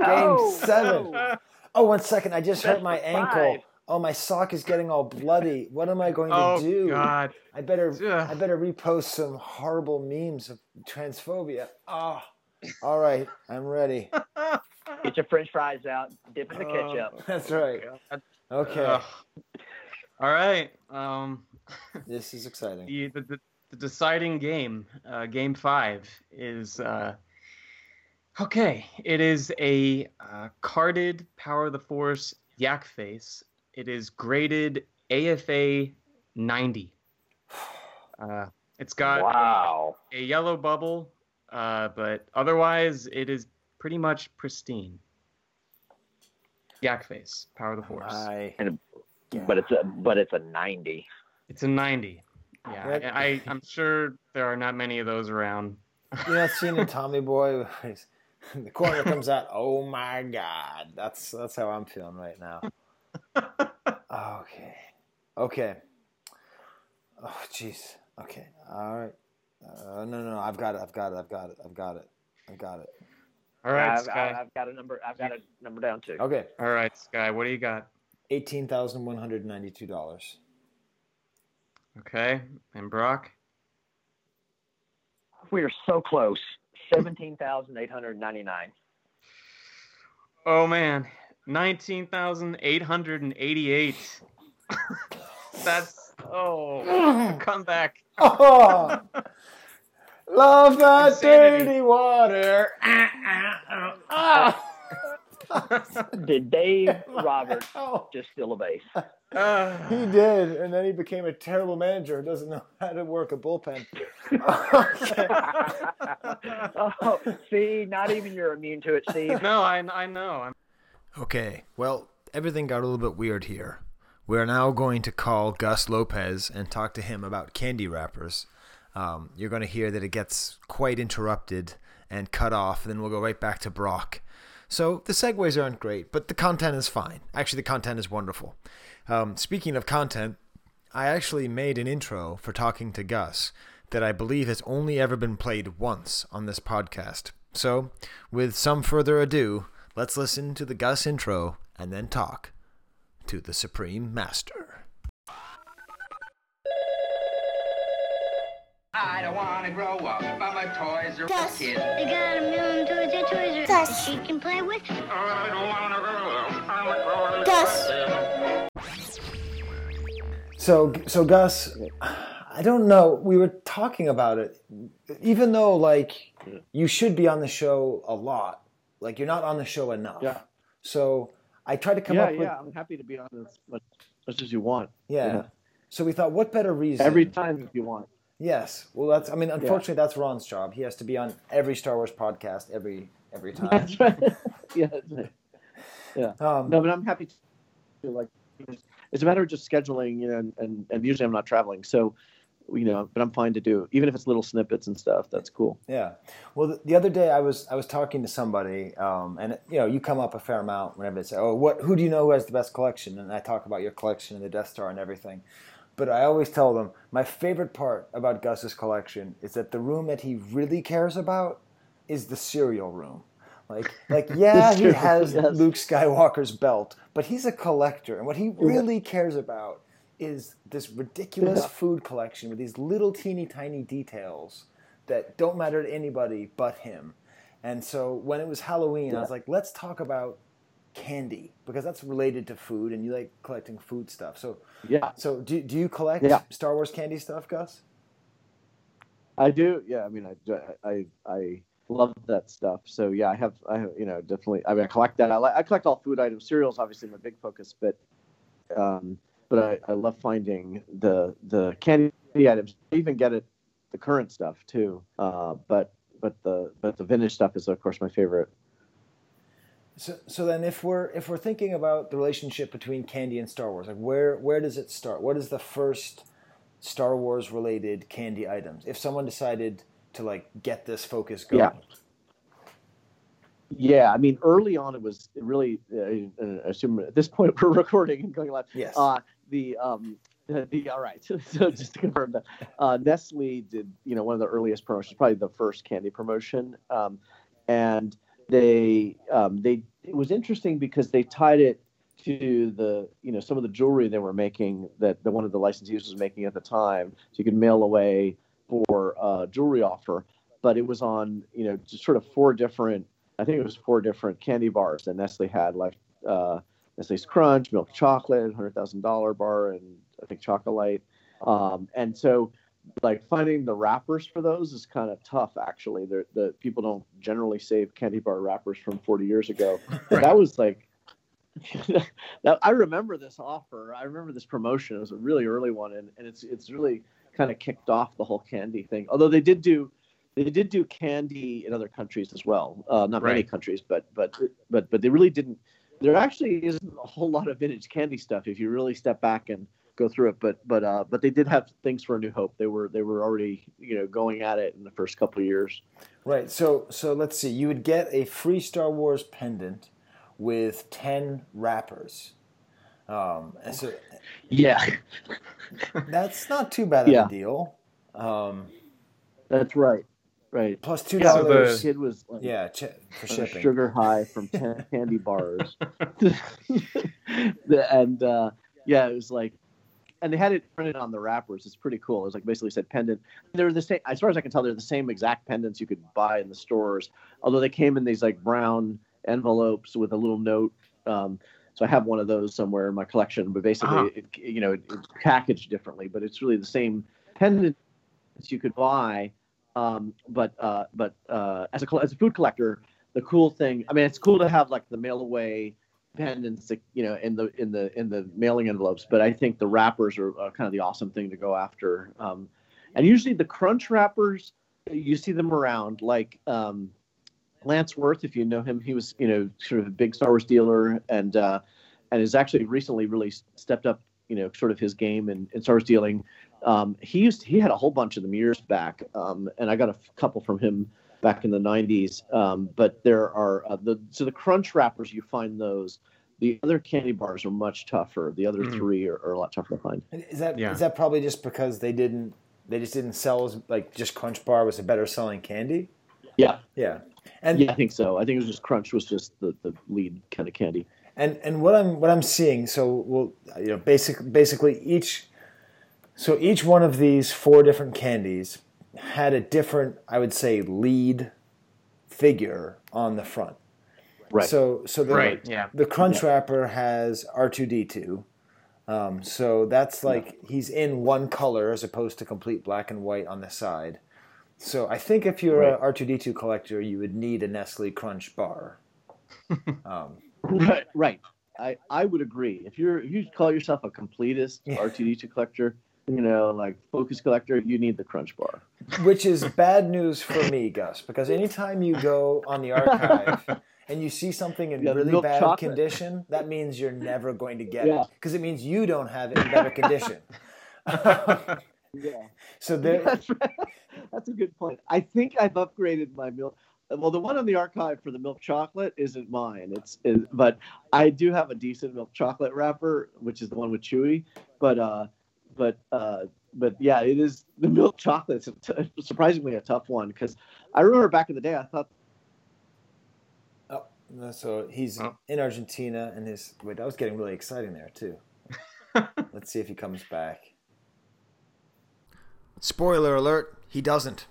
Oh, seven. no. Oh, one second. I just hurt my of ankle. five. Oh, my sock is getting all bloody. What am I going to Oh, do? God. I better Ugh. I better repost some horrible memes of transphobia. Oh, all right. I'm ready. Get your French fries out, dip in the Oh. ketchup. That's right. Okay. Ugh. All right. Um, This is exciting. the, the, the, the deciding game, uh, game five, is uh, okay. It is a uh, carded Power of the Force Yak Face. It is graded AFA 90. Uh, it's got Wow. a yellow bubble, uh, but otherwise it is pretty much pristine. Yak Face, Power of the Force. I And but it's a but it's a 90. It's a 90. Yeah, That- I, I'm sure there are not many of those around. you not seen in Tommy Boy. The corner comes out. Oh my God! That's that's how I'm feeling right now. Okay. Okay. Oh jeez. Okay. All right. Uh, no, no, no. I've got it. I've got it. I've got it. I've got it. I've got it. All right, I've, Skye. I've got a number. I've got a number down too. Okay. All right, Skye. What do you got? Eighteen thousand one hundred ninety-two dollars. Okay, and Broc. We are so close. 17,899. Oh man, nineteen thousand eight hundred and eighty-eight. That's oh, come back. Oh, love that Insanity. dirty water. Ah. Did Dave Roberts Oh. just steal a base? Uh, He did, and then he became a terrible manager doesn't know how to work a bullpen. Oh, see, not even you're immune to it, Steve. no, I I know. I'm, Okay, well, everything got a little bit weird here. We're now going to call Gus Lopez and talk to him about candy wrappers. Um, you're going to hear that it gets quite interrupted and cut off, and then we'll go right back to Broc. So the segues aren't great, but the content is fine. Actually, the content is wonderful. Um, speaking of content, I actually made an intro for talking to Gus that I believe has only ever been played once on this podcast. So, with some further ado, let's listen to the Gus intro and then talk to the Supreme Master. I don't want to grow up, but my toys are Gus, for kids. they got a million toys at Toys R Us that she can play with. I don't want to grow up. I'm a Gus, So, so Gus, I don't know. We were talking about it. Even though, like, you should be on the show a lot, like you're not on the show enough. Yeah. So I tried to come yeah, up with yeah. I'm happy to be on as much, much as you want. yeah. Yeah. So we thought, what better reason? Every time if you want. Yes. Well, that's. I mean, unfortunately, that's Ron's job. He has to be on every Star Wars podcast every every time. That's right. yeah. That's right. Yeah. Um, No, but I'm happy to like. It's a matter of just scheduling, you know, and, and, and usually I'm not traveling, so you know, but I'm fine to do even if it's little snippets and stuff. That's cool. Yeah. Well, the, the other day I was I was talking to somebody, um, and you know, you come up a fair amount whenever they say, "Oh, what? Who do you know who has the best collection?" And I talk about your collection and the Death Star and everything. But I always tell them my favorite part about Gus's collection is that the room that he really cares about is the cereal room. Like, like yeah, he has yes. Luke Skywalker's belt, but he's a collector, and what he really cares about is this ridiculous Yeah. food collection with these little teeny tiny details that don't matter to anybody but him. And so when it was Halloween, I was like, let's talk about candy because that's related to food, and you like collecting food stuff. So Yeah, so do do you collect Yeah. Star Wars candy stuff, Gus? I do. Yeah, I mean, I I I love that stuff. So yeah, I have I have you know definitely. I mean, I collect that. I like I collect all food items. Cereals obviously my big focus, but um, but I, I love finding the the candy items. I even get it the current stuff too. Uh, but but the but the vintage stuff is of course my favorite. So, so then, if we're if we're thinking about the relationship between candy and Star Wars, like where where does it start? What is the first Star Wars related candy items? If someone decided to like get this focus going, Yeah. Yeah, I mean, early on it was really. Uh, I assume at this point we're recording and going live. Yes. Uh, the um, the, the all right. So, so just to confirm that, uh, Nestle did you know one of the earliest promotions, probably the first candy promotion, um, and they um, they it was interesting because they tied it to the you know some of the jewelry they were making that the one of the licensees was making at the time, so you could mail away for a jewelry offer, but it was on you know just sort of four different I think it was four different candy bars that Nestle had, like uh, Nestle's Crunch, Milk Chocolate, hundred thousand dollar bar, and I think Chocolate. Um, and so, like finding the wrappers for those is kind of tough. Actually, They're, the people don't generally save candy bar wrappers from forty years ago. But That was like. that, I remember this offer. I remember this promotion. It was a really early one, and, and it's it's really kind of kicked off the whole candy thing. Although they did do they did do candy in other countries as well. Uh, not many countries, but but but but they really didn't. There actually isn't a whole lot of vintage candy stuff if you really step back and go through it. But but uh, but they did have things for a New Hope. They were they were already you know going at it in the first couple of years. right? So so let's see. You would get a free Star Wars pendant with ten wrappers. Um, and so Yeah, that's not too bad of Yeah. a deal. Um, that's right. Right. plus two Yeah, so dollars. Kid was like, yeah, ch- for shipping. sugar high from 10 candy bars. And uh, yeah, it was like, and they had it printed on the wrappers. It's pretty cool. It was like basically said pendant. They're the same, as far as I can tell, they're the same exact pendants you could buy in the stores, although they came in these like brown envelopes with a little note. Um, so I have one of those somewhere in my collection, but basically, Ah. it, you know, it, it's packaged differently, but it's really the same pendants you could buy. Um, but uh, but uh, as a as a food collector, the cool thing, I mean, it's cool to have like the mail away pendants, you know, in the in the in the mailing envelopes. But I think the wrappers are, are kind of the awesome thing to go after. Um, and usually the crunch wrappers, you see them around, like um, Lance Worth, if you know him, he was you know sort of a big Star Wars dealer, and uh, and has actually recently really stepped up, you know, sort of his game in, in Star Wars dealing. Um, he used he had a whole bunch of them years back, um, and I got a couple from him back in the 90s. Um, but there are uh, the so the crunch wrappers you find those. The other candy bars are much tougher. The other Mhm. three are, are a lot tougher to find. Is that is Yeah. that probably just because they didn't they just didn't sell as like just Crunch Bar was a better selling candy? Yeah, Yeah. And yeah, I think so. I think it was just crunch was just the, the lead kind of candy. and and what I'm what I'm seeing so we'll you know basic basically each so each one of these four different candies had a different I would say lead figure on the front. Right. So so the Right, yeah. the crunch wrapper has R2D2. Um, so that's like he's in one color as opposed to complete black and white on the side. So I think if you're a R2D2 collector, you would need a Nestle Crunch bar. um, Right, right. I, I would agree. If you're if you call yourself a completist Yeah. R2D2 collector, you know, like focus collector, you need the crunch bar. which is bad news for me, Gus, because anytime you go on the archive and you see something in Yeah, really bad chocolate. condition, that means you're never going to get Yeah. it because it means you don't have it in better condition. Yeah. so there, That's right. That's a good point. I think I've upgraded my milk. Well, the one on the archive for the milk chocolate isn't mine. It's, it, but I do have a decent milk chocolate wrapper, which is the one with Chewy. But uh, but uh, but yeah, it is the milk chocolate's a t- surprisingly a tough one because I remember back in the day I thought oh, so he's Oh. in Argentina, and his wait, that was getting really exciting there too. Let's see if he comes back. Spoiler alert: he doesn't.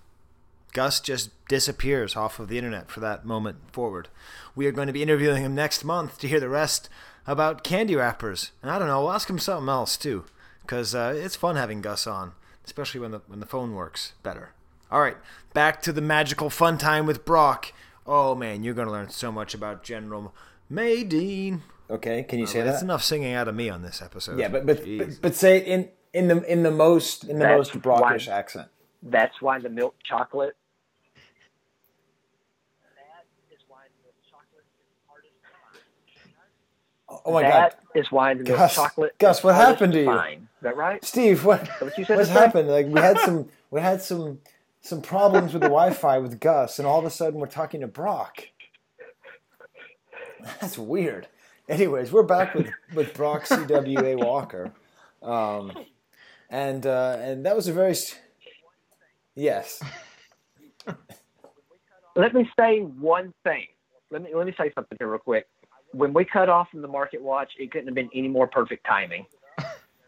Gus just disappears off of the internet for that moment forward. We are going to be interviewing him next month to hear the rest about candy wrappers. And I don't know, we'll ask him something else too, because uh, it's fun having Gus on, especially when the when the phone works better. All right, back to the magical fun time with Broc. Oh man, you're going to learn so much about General Madine. Okay, can you say That's that? That's enough singing out of me on this episode. Yeah, but but, but but say it in in the in the most in the That's most Brockish why- accent. That's why the milk chocolate. oh my That God. is why the milk Gus, chocolate. Gus, what happened to you? find. Is that right? Steve, what, what you said what's happened? Like we had some we had some some problems with the Wi-Fi with Gus, and all of a sudden we're talking to Broc. That's weird. Anyways, we're back with with Broc CWA Walker, um, and uh, and that was a very yes. Let me say one thing. Let me let me say something here real quick. When we cut off from the market watch, it couldn't have been any more perfect timing.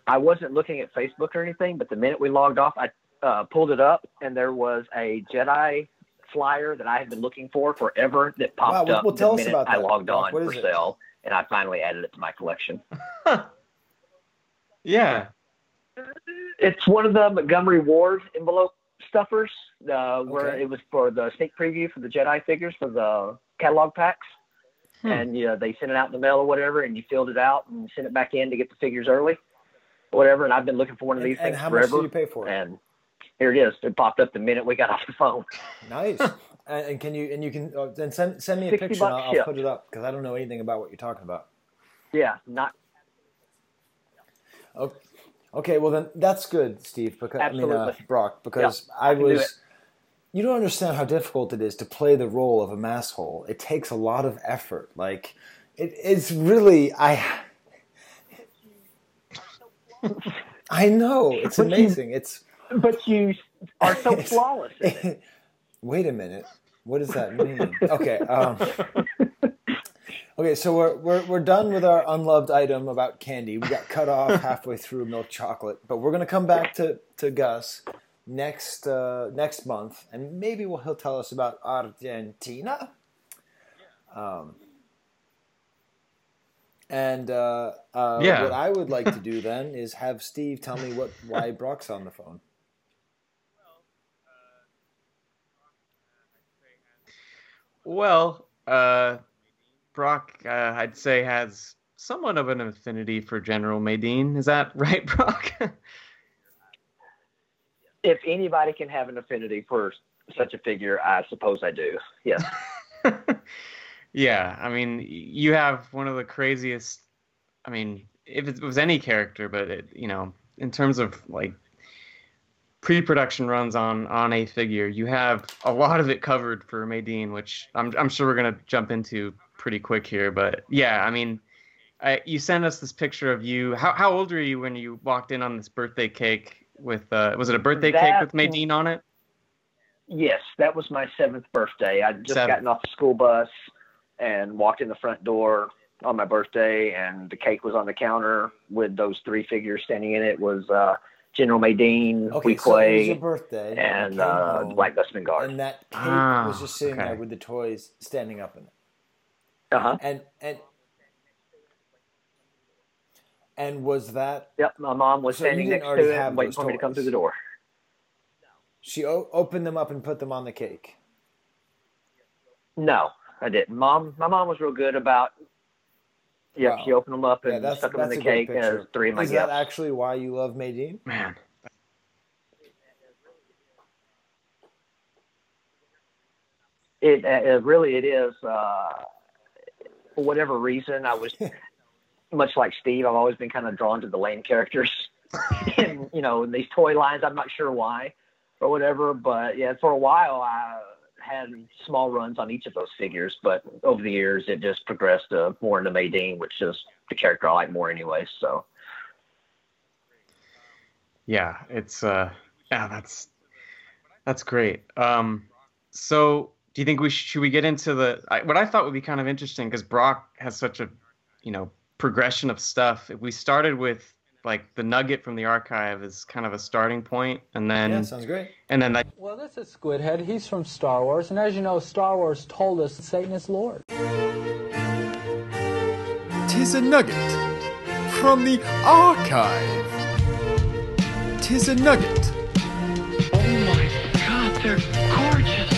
I wasn't looking at Facebook or anything, but the minute we logged off, I uh, pulled it up, and there was a Jedi flyer that I had been looking for forever that popped Wow, well- up well, tell the us minute about I logged on What for is it? sale, and I finally added it to my collection. Yeah. It's one of the Montgomery Ward envelope stuffers, uh, where Okay. it was for the sneak preview for the Jedi figures for the catalog packs. Hmm. And you know, they sent it out in the mail or whatever, and you filled it out and sent it back in to get the figures early, whatever. And I've been looking for one of And, these and things how much forever. did you pay for it? And here it is. It popped up the minute we got off the phone. Nice. and, and can you and you can uh, then send send me a picture and I'll, I'll put it up because I don't know anything about what you're talking about. Yeah, not Okay. Okay, well then that's good, Steve. Because I mean, uh, Absolutely. Broc, because Yeah, I I do was. You don't understand how difficult it is to play the role of a masshole. It takes a lot of effort. Like, it, it's really I. I know it's But you- amazing. It's but you are so flawless. it. Wait a minute. What does that mean? Okay. Um, okay. So we're, we're we're done with our unloved item about candy. We got cut off halfway through milk chocolate, but we're gonna come back to, to Gus next uh, next month, and maybe we'll, he'll tell us about Argentina. Um, and uh, uh, Yeah. what I would like to do then is have Steve tell me what why Broc's on the phone. Well, uh, Broc, uh, I'd say has somewhat of an affinity for General Madine. Is that right, Broc? if anybody can have an affinity for such a figure, I suppose I do. Yes. yeah, I mean, you have one of the craziest. I mean, if it was any character, but it, you know, in terms of like pre-production runs on on a figure, you have a lot of it covered for Madine, which I'm I'm sure we're gonna jump into pretty quick here. But yeah, I mean, I, you sent us this picture of you. How how old were you when you walked in on this birthday cake with? Uh, was it a birthday cake with Madine on it? Yes, that was my seventh birthday. I'd just Seventh. gotten off the school bus and walked in the front door on my birthday, and the cake was on the counter with those three figures standing in it. Was uh, General Madine, Okay, so it was your birthday, and came uh, home, Black Dustman Guard. and that cake Ah, was just sitting okay. there with the toys standing up in it. Uh huh. And and and was that Yep, my mom was So standing didn't next to it, waiting those for me to come through the door. she o- opened them up and put them on the cake? No, I didn't. Mom, my mom was real good about. Yeah, Wow. she opened them up and Yeah, stuck them in the cake. And picture. there's three of my Is gifts. that actually why you love Madine? Man, It, it really it is. Uh, for whatever reason, I was much like Steve. I've always been kind of drawn to the lame characters, and you know, in these toy lines. I'm not sure why or whatever, but yeah, for a while I had small runs on each of those figures, but over the years it just progressed uh, more into Madine, which is the character I like more anyway. So yeah, it's uh, yeah, that's that's great. Um, so do you think we sh- should we get into the I, what I thought would be kind of interesting because Broc has such a you know progression of stuff. If we started with like the nugget from the archive is kind of a starting point, and then yeah, sounds great. and then like Well, this is Squidhead. He's from Star Wars, and as you know, Star Wars told us Satan is Lord. Tis a nugget from the archive. Tis a nugget Oh my god, they're gorgeous.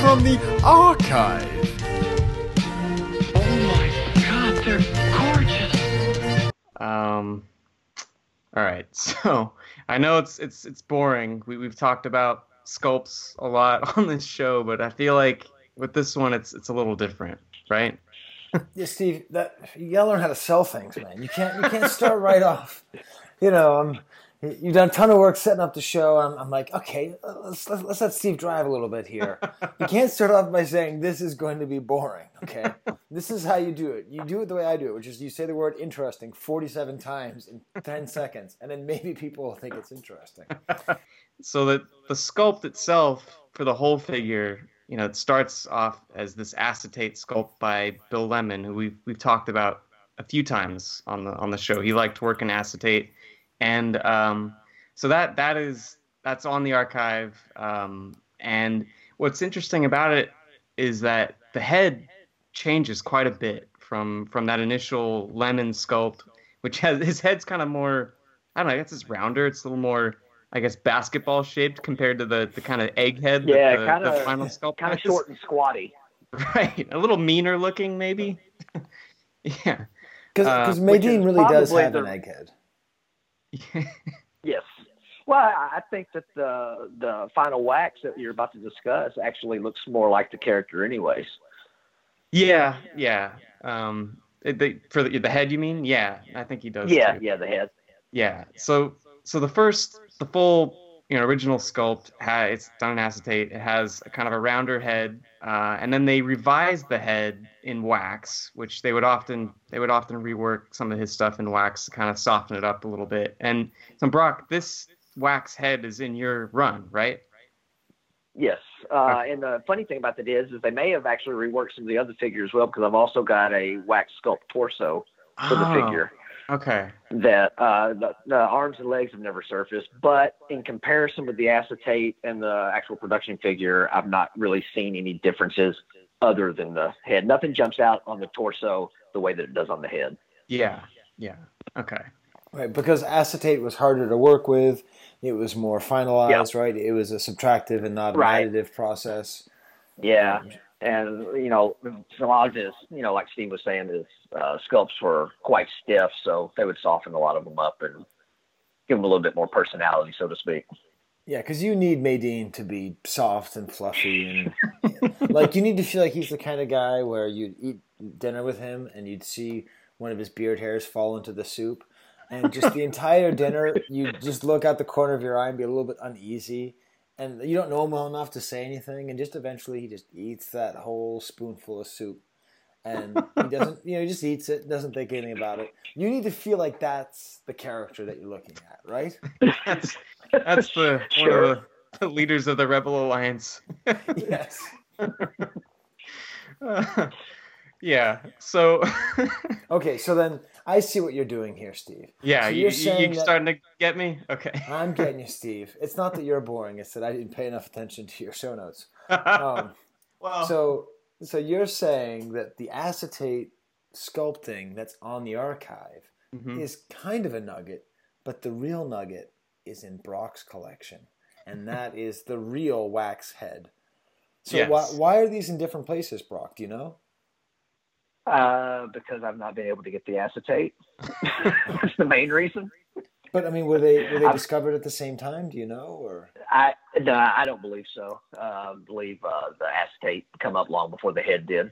from the archive. Oh my god, they're gorgeous. Um. All right, so I know it's it's it's boring. We we've talked about sculpts a lot on this show, but I feel like with this one, it's it's a little different, right? Yeah, Steve, that you gotta learn how to sell things, man. You can't you can't start right off. You know, um, you've done a ton of work setting up the show. I'm, I'm like, okay, let's, let's let's let Steve drive a little bit here. You can't start off by saying this is going to be boring. Okay, this is how you do it. You do it the way I do it, which is you say the word interesting 47 times in 10 seconds, and then maybe people will think it's interesting. so that the sculpt itself for the whole figure you know, it starts off as this acetate sculpt by Bill Lemon, who we've we've talked about a few times on the on the show. He liked working acetate, and um, so that that is that's on the archive. Um, and what's interesting about it is that the head changes quite a bit from from that initial Lemon sculpt, which has his head's kind of more. I don't know. I guess it's rounder. It's a little more I guess basketball shaped compared to the, the kind of egghead. Yeah, the, kind the final sculpt kind of short and squatty. Right, a little meaner looking, maybe. yeah, because Uh, Madine really does have the- an egghead. Yes. Well, I think that the the final wax that you're about to discuss actually looks more like the character, anyways. yeah, yeah. Um, it- the, for the, the head, you mean? Yeah, I think he does. Yeah, too. yeah, the head. Yeah. So so the first the full you know original sculpt ha it's done in acetate. It has a kind of a rounder head, uh, and then they revised the head in wax, which they would often they would often rework some of his stuff in wax to kind of soften it up a little bit. And so Broc, this wax head is in your run, right? Yes. Uh, and the funny thing about that is, is they may have actually reworked some of the other figures as well, because I've also got a wax sculpt torso for the Oh. figure. Okay. that uh, the, the arms and legs have never surfaced. But in comparison with the acetate and the actual production figure, I've not really seen any differences other than the head. Nothing jumps out on the torso the way that it does on the head. Yeah. Yeah. Okay. Right, because acetate was harder to work with. It was more finalized, right? It was a subtractive and not an Right. additive process. Yeah. And, you know, a lot of his, you know, like Steve was saying, his uh, sculpts were quite stiff, so they would soften a lot of them up and give them a little bit more personality, so to speak. Yeah, because you need Madine to be soft and fluffy, and like you need to feel like he's the kind of guy where you'd eat dinner with him and you'd see one of his beard hairs fall into the soup, and just the entire dinner you just look out the corner of your eye and be a little bit uneasy, and you don't know him well enough to say anything, and just eventually he just eats that whole spoonful of soup, and he doesn't, you know, he just eats it, doesn't think anything about it. You need to feel like that's the character that you're looking at, right? That's that's the one of the, the leaders of the Rebel Alliance. yes. Uh, yeah. So Okay, so then I see what you're doing here, Steve. yeah, so you, you're you, saying you starting to get me? Okay. I'm getting you, Steve. It's not that you're boring; it's that I didn't pay enough attention to your show notes. Um, Well- so so you're saying that the acetate sculpting that's on the archive Mhm. is kind of a nugget, but the real nugget is in Broc's collection, and that is the real wax head. So Yes. why why are these in different places, Broc? Do you know? Uh, because I've not been able to get the acetate. That's the main reason. But I mean, were they were they I- discovered at the same time? Do you know, or I no, I don't believe so. Uh, I believe uh, the acetate come up long before the head did.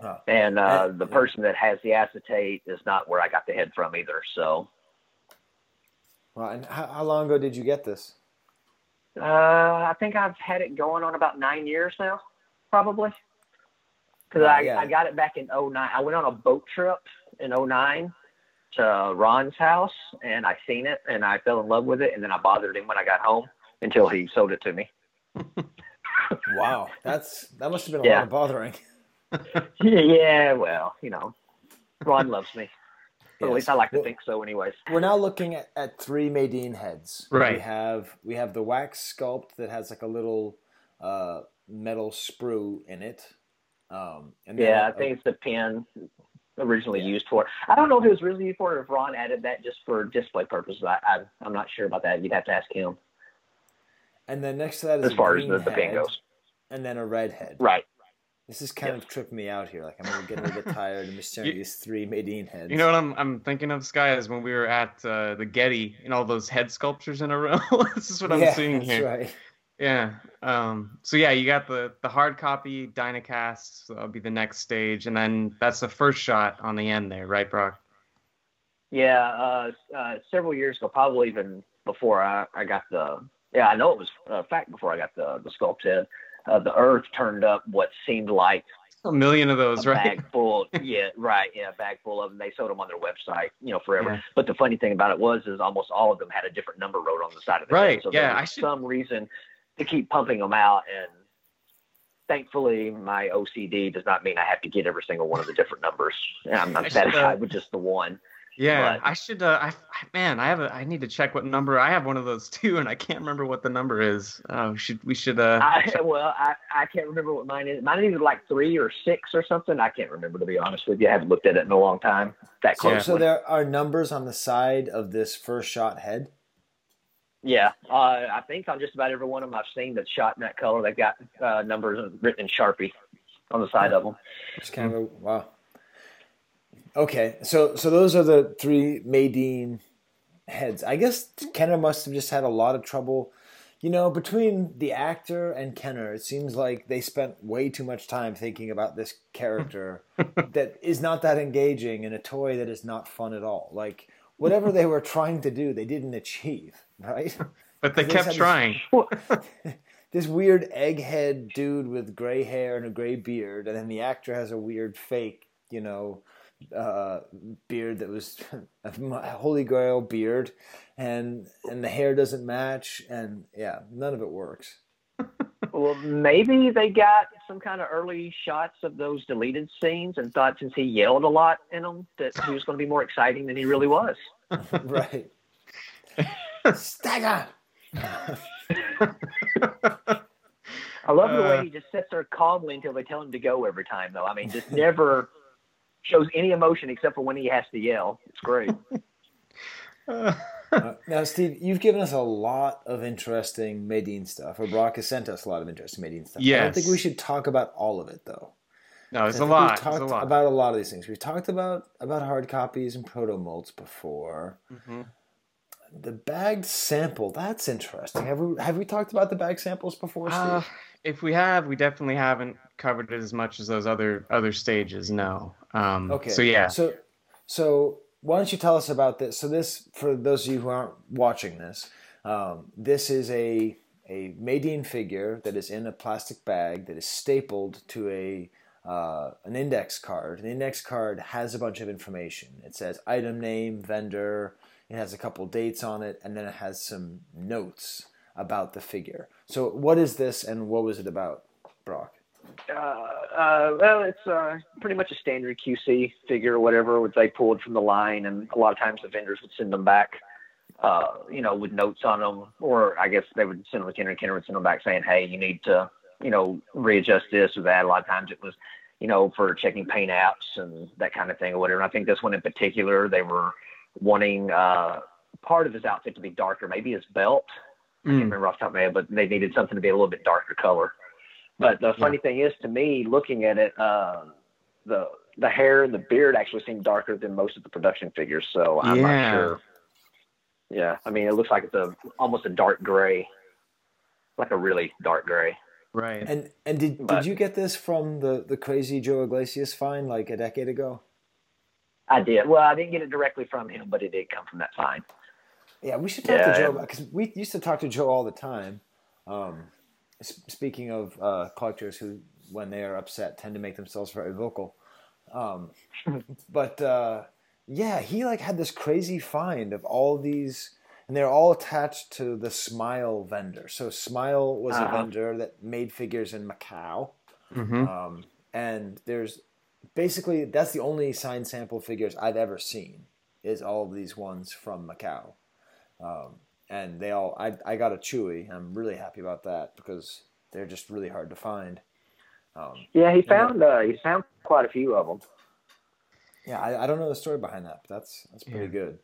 Huh. And uh, And- the person that has the acetate is not where I got the head from either. So well, and how, how long ago did you get this? uh, I think I've had it going on about nine years now, probably. Because I, yeah. I got it back in 09. I went on a boat trip in 09 to Ron's house and I seen it and I fell in love with it and then I bothered him when I got home until he sold it to me. Wow, that's that must have been a Yeah. lot of bothering. yeah, well, you know, Ron loves me. Or at least I like to Well- think so, anyways. We're now looking at, at three Madine heads. Right. We have we have the wax sculpt that has like a little uh, metal sprue in it. Um, and then Yeah, I a- think it's the pin originally used for. I don't know if it was originally used for, or if Ron added that just for display purposes. I, I I'm not sure about that. You'd have to ask him. and then next to that is As a far as green the- the pin head, goes. and then a red head. Right. This is kind of tripping me out here. Like I'm getting a little bit tired of staring at these three Madine heads. You know what I'm I'm thinking of, Skye, is when we were at uh, the Getty and all those head sculptures in a row. this is what I'm Yeah, seeing that's here. right. Yeah. Um, so yeah, you got the the hard copy Dynacast. So that'll be the next stage, and then that's the first shot on the end there, right, Broc? Yeah, uh, uh, several years ago, probably even before I, I got the yeah, I know it was a fact before I got the the sculpt head. Uh, the Earth turned up what seemed like a million of those, right? Bag full, yeah, right, yeah, a bag full of them. They sold them on their website, you know, forever. Yeah. But the funny thing about it was, is almost all of them had a different number wrote on the side of the Right, head. So yeah, I should- some reason to keep pumping them out, and thankfully, my OCD does not mean I have to get every single one of the different numbers. And I'm not should, satisfied uh, with just the one. Yeah, But- I should. Uh, I I- man, I have a. I need to check what number. I have one of those too, and I can't remember what the number is. Oh, should we should? Uh, I, well, I, I can't remember what mine is. Mine is either like three or six or something. I can't remember to be honest with you. I haven't looked at it in a long time. That So, close. so there are numbers on the side of this first shot head. Yeah, uh, I think on just about every one of them I've seen that's shot in that color, they've got uh, numbers written in Sharpie on the side of them. It's kind of a wow. Okay, so so those are the three Madine heads. I guess Kenner must have just had a lot of trouble. You know, between the actor and Kenner, it seems like they spent way too much time thinking about this character that is not that engaging and a toy that is not fun at all. Like whatever they were trying to do, they didn't achieve, right? but they They kept just trying. this- this weird egghead dude with gray hair and a gray beard, and then the actor has a weird fake, you know, uh, beard that was a holy grail beard, and and the hair doesn't match, and yeah, none of it works. Well, maybe they got some kind of early shots of those deleted scenes and thought since he yelled a lot in them that he was going to be more exciting than he really was. right. Stagger. I love the Uh. way he just sits there calmly until they tell him to go every time, though. I mean, just never shows any emotion except for when he has to yell. It's great. Uh, now, Steve, you've given us a lot of interesting Madine stuff, or Broc has sent us a lot of interesting Madine stuff. I don't think we should talk about all of it, though. No, it's a lot. We've It's a talked lot. about a lot of these things. We've talked about about hard copies and proto molds before. Mhm. The bagged sample, that's interesting. Have we have we talked about the bag samples before, Steve? Uh, if we have, we definitely haven't covered it as much as those other other stages. No. Um, okay. So yeah. So so why don't you tell us about this? So this, for those of you who aren't watching this, um, this is a a Madine figure that is in a plastic bag that is stapled to a uh, an index card. The index card has a bunch of information. It says item name, vendor. It has a couple dates on it, and then it has some notes about the figure. So what is this, and what was it about, Broc? Uh, uh, well, it's uh, pretty much a standard QC figure or whatever, which they pulled from the line, and a lot of times the vendors would send them back, uh, you know, with notes on them, or I guess they would send them to Kenner, and Kenner would send them back saying, "Hey, you need to, you know, readjust this or that." A lot of times it was, you know, for checking paint apps and that kind of thing or whatever. And I think this one in particular, they were wanting uh, part of his outfit to be darker, maybe his belt. I can't remember off the top of my head, but they needed something to be a little bit darker color. But the funny thing is, to me, looking at it, uh, the the hair and the beard actually seem darker than most of the production figures. So I'm Yeah. not sure. Yeah, I mean, it looks like it's a almost a dark gray, like a really dark gray. Right. And and did But- did you get this from the the crazy Joe Iglesias find like a decade ago? I did. Well, I didn't get it directly from him, but it did come from that find. Yeah, we should talk Yeah, to Joe because we used to talk to Joe all the time. Um, s- speaking of uh, collectors who, when they are upset, tend to make themselves very vocal. Um, but uh, yeah, he like had this crazy find of all these, and they're all attached to the Smile vendor. So Smile was a Uh-huh. vendor that made figures in Macau. Mhm. Um, and there's basically that's the only signed sample figures I've ever seen is all of these ones from Macau. Um, and they all I, I got a Chewy. I'm really happy about that because they're just really hard to find. Um, Yeah, he and the- found uh, he found quite a few of them. yeah, I, I don't know the story behind that, but that's that's pretty good.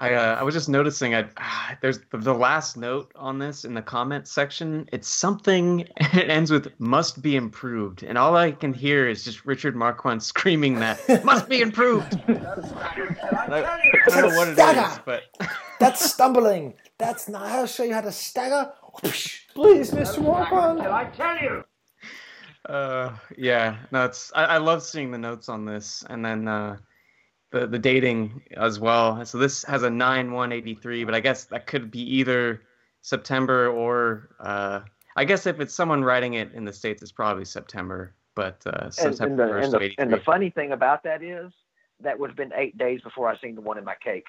I uh, I was just noticing. I ah, there's the, the last note on this in the comment section. It's something. and It ends with "must be improved," and all I can hear is just Richard Marquand screaming that "must be improved." I, I don't know what it is, but That's stumbling. That's not. I'll show you how to stagger. Please, Mr. Warpon. Did I tell you. Uh, yeah, no, it's I, I love seeing the notes on this, and then uh, the the dating as well. So this has a nine one eighty three, but I guess that could be either September or uh, I guess if it's someone writing it in the states, it's probably September. But uh, September and, the, first and, the, and the funny thing about that is that would have been eight days before I seen the one in my cake.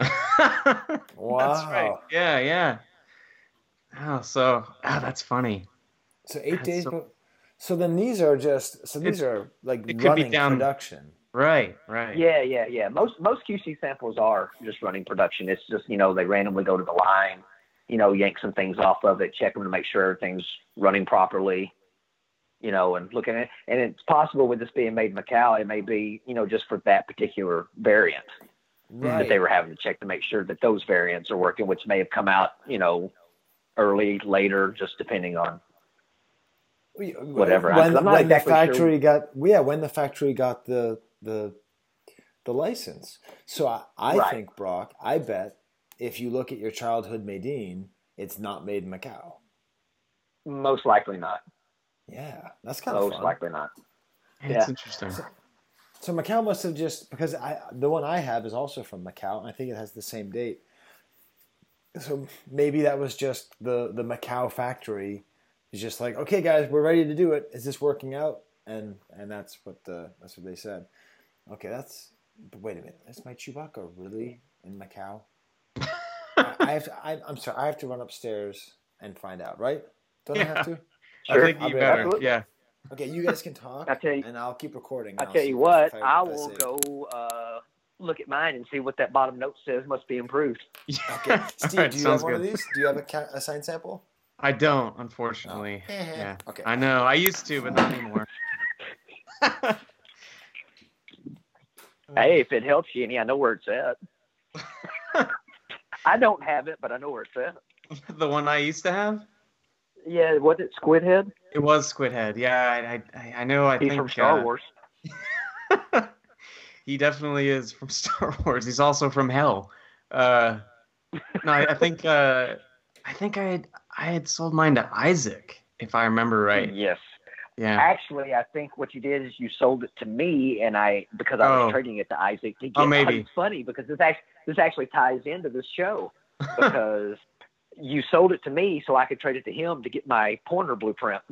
Wow. That's right. Yeah, yeah. Oh, so ah, that's funny. So eight That's days. so- so then these are just. So these are like it could be running down- production. Right, right. Yeah, yeah, yeah. Most most QC samples are just running production. It's just you know they randomly go to the line, you know, yank some things off of it, check them to make sure everything's running properly, you know, and looking at. And it's possible with this being made in Macau, it may be you know just for that particular variant that they were having to check to make sure that those variants are working, which may have come out you know early, later, just depending on whatever. When, I'm not when the exactly sure. factory got yeah, when the factory got the the the license. So I, I Right. think Broc, I bet if you look at your childhood Madine, it's not made in Macau. Most likely not. Yeah, that's kind of Most likely not. It's Yeah. interesting. So Macau must have just because I the one I have is also from Macau. and I think it has the same date. So maybe that was just the the Macau factory is just like, okay, guys, we're ready to do it. Is this working out? And and that's what the that's what they said. Okay, that's. But wait a minute, is my Chewbacca really in Macau? I, I have to. I, I'm sorry. I have to run upstairs and find out. Right? Don't I have to? I Sure. think I'll you better. absolutely. Yeah. Okay, you guys can talk, I tell you- and I'll keep recording. I and I'll tell you what, I- I will say go uh, look at mine and see what that bottom note says. Must be improved. Okay, Steve, Alright, do you have one of these? Do you have a, ca- a signed sample? I don't, unfortunately. Oh. Yeah. Okay. I know. I used to, but not anymore. Hey, if it helps you any, I know where it's at. I don't have it, but I know where it's at. the one I used to have. Yeah, was it Squidhead? It was Squidhead. Yeah, I, I, I know. I He's think from Star uh, Wars. he definitely is from Star Wars. He's also from Hell. Uh, no, I, I think uh, I think I had I had sold mine to Isaac, if I remember right. Yes. Yeah. Actually, I think what you did is you sold it to me, and I because I was Oh. trading it to Isaac to get. Oh, maybe. It's funny because this actually this actually ties into this show because you sold it to me so I could trade it to him to get my pointer blueprint.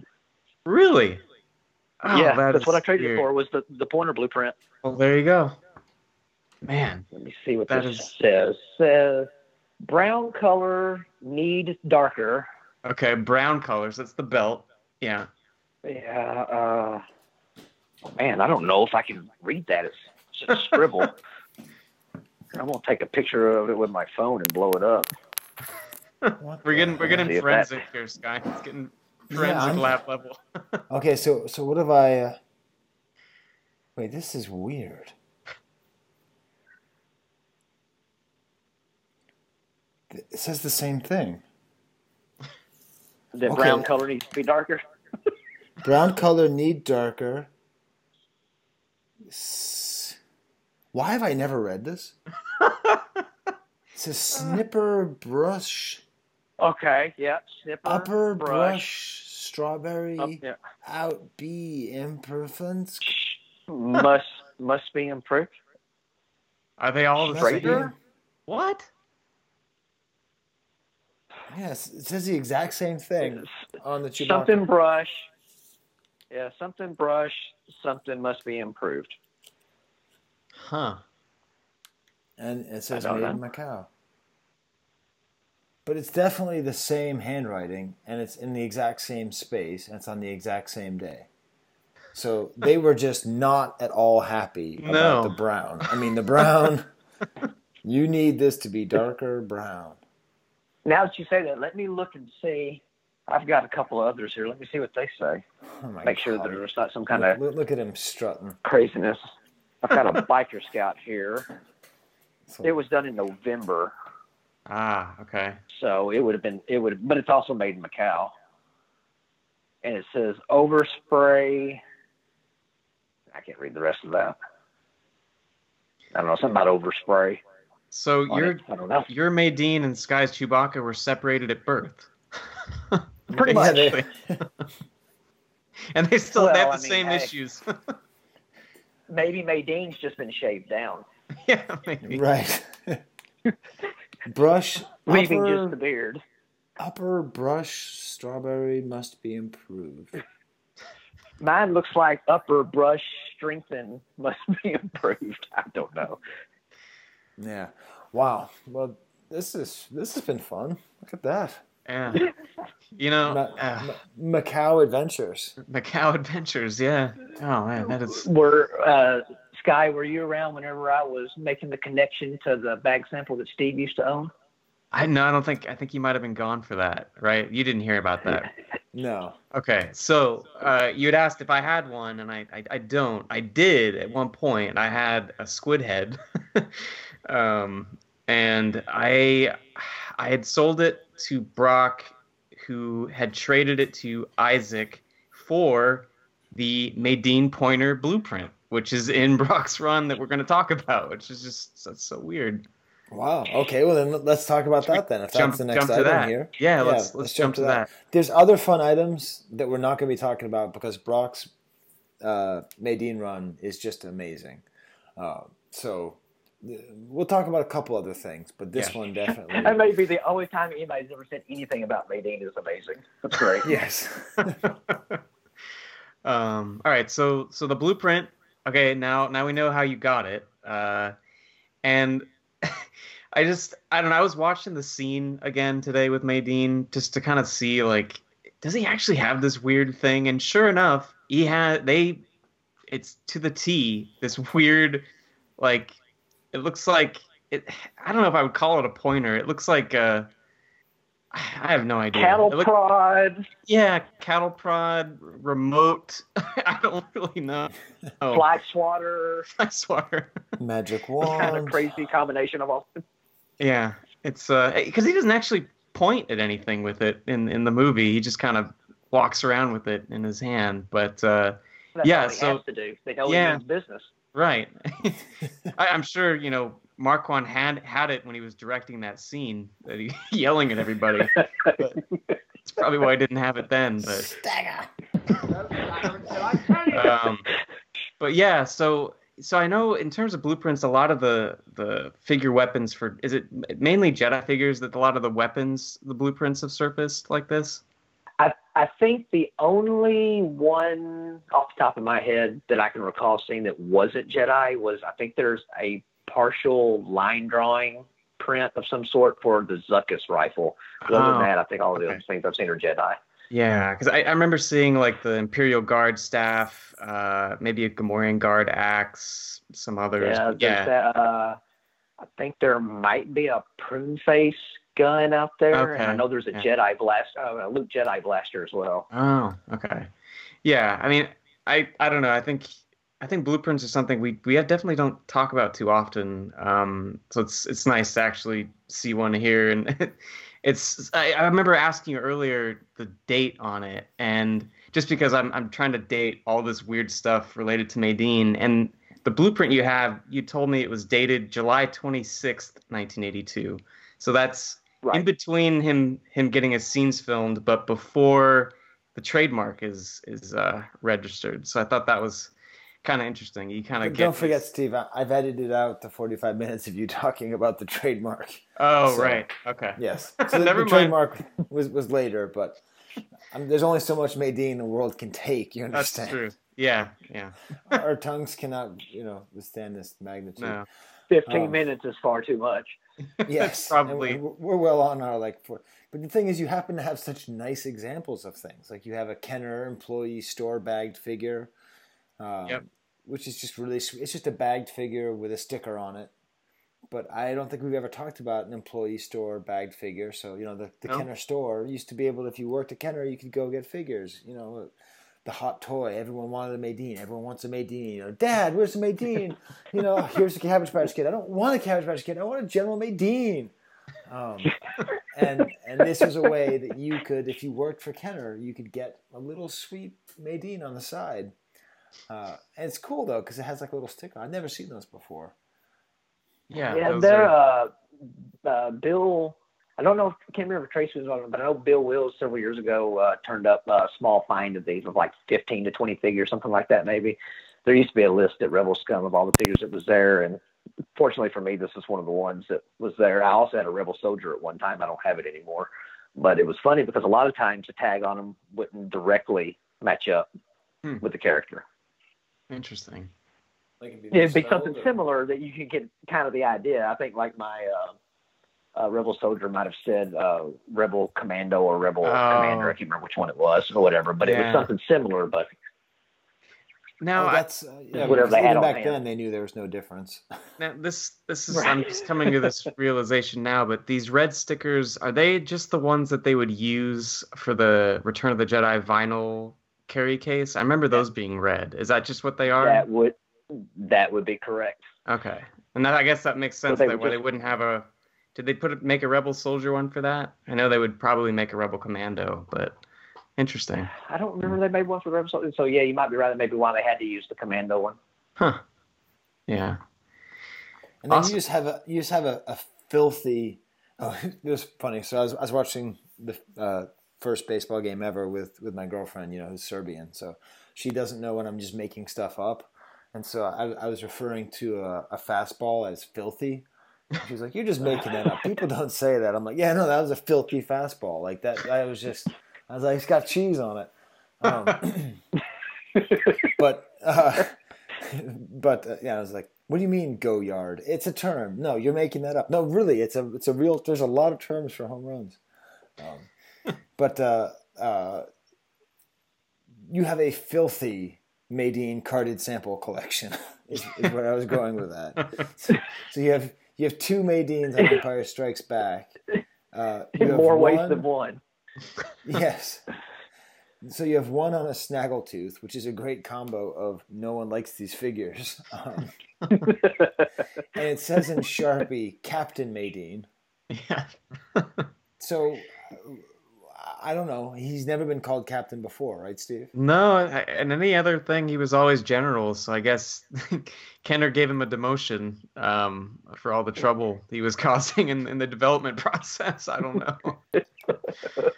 Really? Oh, yeah, that that's what I traded weird. for was the the pointer blueprint. Well, there you go. Man, Let me see what That this is- says. Says brown color need darker. okay, brown colors. That's the belt. Yeah. Yeah. Uh, man, I don't know if I can read that. It's just a scribble. I'm gonna take a picture of it with my phone and blow it up. What We're getting we're getting if that- forensic here, Skye. It's getting forensic I'm- lab level. Okay, so so what have I? Uh... Wait, this is weird. It says the same thing. The Okay. brown color needs to be darker. Brown color need darker. Why have I never read this? It says snipper brush, Okay. Yeah. Snipper. upper brush, brush. strawberry, Up, yeah. out B imperfect. Must must be improved. Are they all the same? What? Yes, it says the exact same thing on the Chewbacca. Something brush. Yeah. Something brush. Something must be improved. Huh. and it says don't made in Macau. But it's definitely the same handwriting, and it's in the exact same space, and it's on the exact same day. So they were just not at all happy No. about the brown. I mean, the brown. you need this to be darker brown. Now that you say that, let me look and see. I've got a couple of others here. Let me see what they say. Oh my Make sure God. that there's not some kind look, of look, look at him strutting. craziness. I've got a biker scout here. So- It was done in November, Ah, okay. so it would have been it would, but it's also made in Macau. And it says overspray. I can't read the rest of that. I don't know something about overspray. So on your it. I don't know. your Madine and Skye's Chewbacca were separated at birth. Pretty much. and they still they have the I mean, same hey. issues. Maybe Madine's just been shaved down, yeah, maybe. Right. Brush leaving upper, just the beard. upper brush strawberry must be improved. Mine looks like upper brush strengthen must be improved. I don't know. Yeah. Wow. Well, this is this has been fun. Look at that. Yeah. You know, Ma- uh, Ma- Macau Adventures. Macau Adventures. Yeah. Oh man, that is. Were uh, Skye, were you around whenever I was making the connection to the bag sample that Steve used to own? I no, I don't think. I think you might have been gone for that, right? You didn't hear about that. No. Okay, so uh, you had asked if I had one, and I, I, I don't. I did at one point. I had a squid head, um, and I I had sold it to Broc, who had traded it to Isaac for the Madine Pointer blueprint, which is in Broc's run that we're going to talk about, which is just that's so weird. Wow. Okay. Well, then let's talk about that then. If jump- that's the next jump to item that? here. Yeah, let's- let's jump to that. There's other fun items that we're not going to be talking about because Broc's uh, Madine run is just amazing. Uh, so we'll talk about a couple other things, but this Yeah. one definitely. That may be the only time anybody's ever said anything about Madine is amazing. That's great. yes. Um, all right, so so the blueprint. Okay, now now we know how you got it. Uh, and I just I don't know. I was watching the scene again today with Madine just to kind of see like, does he actually have this weird thing? And sure enough, he had they. It's to the T. This weird, like, it looks like it. I don't know if I would call it a pointer. It looks like uh I have no idea. Cattle It look- prod, yeah, cattle prod, remote. I don't really know. Oh, fly swatter, fly swatter. Magic kind of wand. crazy combination of all. Yeah, it's uh because he doesn't actually point at anything with it in in the movie. He just kind of walks around with it in his hand. But uh, That's Yeah, all he so- has to do. They know yeah. he business. right, I, I'm sure you know Marquand had had it when he was directing that scene that he yelling at everybody. but it's probably why I didn't have it then. But um, but yeah, so so I know in terms of blueprints, a lot of the the figure weapons for is it mainly Jedi figures that a lot of the weapons the blueprints have surfaced like this. I, I think the only one off the top of my head that I can recall seeing that wasn't Jedi was I think there's a partial line drawing print of some sort for the Zuckuss rifle. But other Oh, than that, I think all of the okay. other things I've seen are Jedi. Yeah, because I, I remember seeing like the Imperial Guard staff, uh, maybe a Gamorrean Guard axe, some others. Yeah, yeah. that, uh, I think there might be a prune face gun out there, and I know there's a yeah. Jedi blast, uh, a Luke Jedi blaster as well. Oh, okay. Yeah, I mean, I I don't know. I think I think blueprints are something we we definitely don't talk about too often. Um, so it's it's nice to actually see one here, and it's I, I remember asking you earlier the date on it, and just because I'm I'm trying to date all this weird stuff related to Madine, and the blueprint you have, you told me it was dated July 26th, 1982. So that's in between him him getting his scenes filmed, but before the trademark is is uh, registered. So I thought that was kind of interesting. You kind of don't forget, Steve. I, I've edited out the 45 minutes of you talking about the trademark. Oh So- right, okay. Yes. So the, Never the mind. trademark was was later, but um, there's only so much Madine the world can take. You understand? That's true. Yeah, yeah. Our tongues cannot, you know, withstand this magnitude. No. 15 Um, minutes is far too much. Yes, Probably. We're, we're well on our like. For, but the thing is, you happen to have such nice examples of things. Like you have a Kenner employee store bagged figure, um, Yep. Which is just really sweet. It's just a bagged figure with a sticker on it. But I don't think we've ever talked about an employee store bagged figure. So you know, the, the No. Kenner store used to be able, if you worked at Kenner, you could go get figures. You know, the hot toy. Everyone wanted a Madine. Everyone wants a Madine. You know, Dad, where's the Madine? you know, here's the Cabbage Patch Kid. I don't want a Cabbage Patch Kid. I want a General Madine. Um, and and this was a way that you could, if you worked for Kenner, you could get a little sweet Madine on the side. Uh, and it's cool though because it has like a little sticker. I've never seen those before. Yeah, Yeah, those there. are- Uh, uh, Bill I don't know if I can't remember if Tracy was on it, but I know Bill Wills several years ago uh, turned up a small find of these of like 15 to 20 figures, something like that maybe. There used to be a list at Rebel Scum of all the figures that was there, and fortunately for me, this is one of the ones that was there. I also had a Rebel Soldier at one time. I don't have it anymore, but it was funny because a lot of times the tag on them wouldn't directly match up Hmm. with the character. Interesting. Like It'd be something similar that you could get kind of the idea. I think like my uh, uh, Rebel Soldier might have said uh, Rebel Commando or Rebel Oh. Commander. I can't remember which one it was or whatever, but it was something similar. But Now, Oh, that's uh, yeah, Whatever they had even on back hand. then they knew there was no difference. Now this this is I'm just coming to this realization now, but these red stickers are they just the ones that they would use for the Return of the Jedi vinyl carry case? I remember those being red. Is that just what they are? that would that would be correct. Okay, and that, I guess that makes sense they that would why they just- wouldn't have a. Did they put a, make a Rebel Soldier one for that? I know they would probably make a Rebel Commando, but interesting. I don't remember they made one for Rebel Soldier. So yeah, you might be right. That maybe why they had to use the Commando one. Huh. Yeah. And then Awesome. you just have a you just have a, a filthy. Oh, it was funny. So I was I was watching the uh, first baseball game ever with with my girlfriend. You know, who's Serbian, so she doesn't know when I'm just making stuff up. And so I, I was referring to a, a fastball as filthy. She was like, "You're just making that up. People don't say that." I'm like, "Yeah, no, that was a filthy fastball. Like that. I was just. I was like, it's got cheese on it." Um, but uh, but uh, yeah, I was like, "What do you mean go yard? It's a term. No, you're making that up. No, really, it's a it's a real. There's a lot of terms for home runs." Um, but uh, uh, you have a filthy Madine carded sample collection. is, is where I was going with that. So, so you have you have two Madines on Empire Strikes Back. Uh, you In have more ways one- than one. Yes. So you have one on a snaggletooth, which is a great combo of no one likes these figures. Um, and it says in Sharpie, Captain Madine. Yeah. So I don't know. He's never been called captain before, right, Steve? No, and any other thing, he was always general. So I guess Kenner gave him a demotion um, for all the trouble he was causing in, in the development process. I don't know.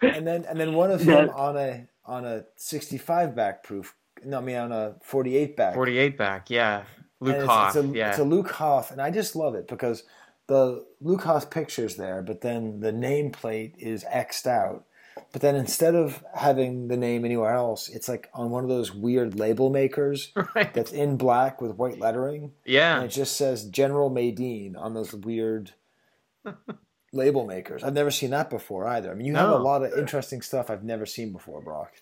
And then and then one of Yeah. on a on a 65 back proof. No, I mean on a 48 back. 48 back, yeah. Luke And it's, Hoth, it's a, yeah. It's a Luke Hoth, and I just love it because the Luke Hoth picture's there, but then the nameplate is X'd out. But then instead of having the name anywhere else, it's like on one of those weird label makers that's in black with white lettering. Yeah. And it just says General Madine on those weird label makers. I've never seen that before either. I mean, you have a lot of interesting stuff I've never seen before, Broc.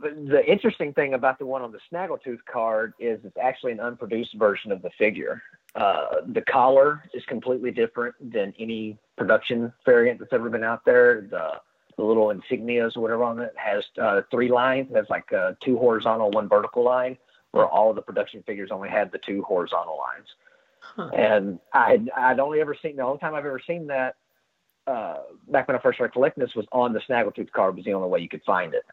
the, the interesting thing about the one on the Snaggletooth card is it's actually an unproduced version of the figure. Uh, the collar is completely different than any production variant that's ever been out there. The, the little insignias or whatever on it has uh, three lines. It has like uh, two horizontal, one vertical line, where all of the production figures only had the two horizontal lines. And I'd, I'd only ever seen the only time I've ever seen that uh, back when I first started collecting this was on the Snaggletooth card was the only way you could find it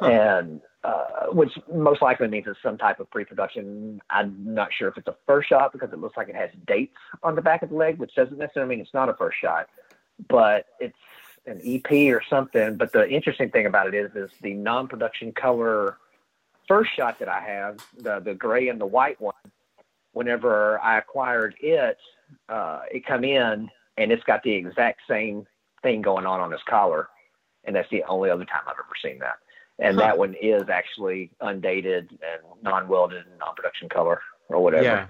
and uh, which most likely means it's some type of pre-production. I'm not sure if it's a first shot because it looks like it has dates on the back of the leg, which doesn't necessarily mean it's not a first shot, but it's an EP or something. But the interesting thing about it is, is the non-production color first shot that I have, the the gray and the white one. Whenever I acquired it, uh, it come in and it's got the exact same thing going on on its collar, and that's the only other time I've ever seen that and Huh. that one is actually undated and non-welded and non-production color or whatever. Yeah.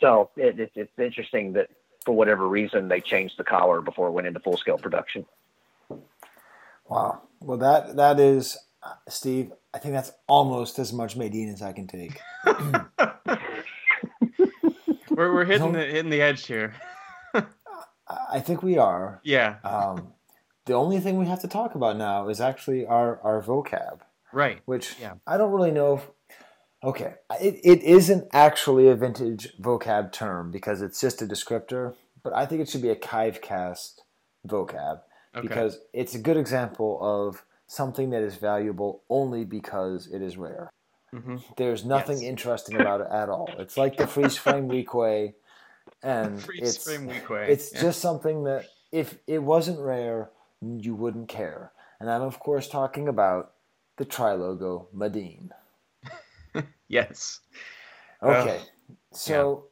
So it, it, it's interesting that for whatever reason they changed the collar before it went into full-scale production. Wow. Well, that that is, uh, Steve. I think that's almost as much Madine as I can take. We're, we're hitting the hitting the edge here. I think we are. Yeah. Um, the only thing we have to talk about now is actually our our vocab, Right. which Yeah. I don't really know. If, okay, it, it isn't actually a vintage vocab term because it's just a descriptor, but I think it should be a Kivecast vocab Okay. because it's a good example of something that is valuable only because it is rare. Mhm. There's nothing interesting about it at all. It's like the freeze frame weequay, and Freeze it's frame weequay, it's yeah. just something that if it wasn't rare, you wouldn't care. And I'm of course talking about the Trilogo Madine. yes. Okay. so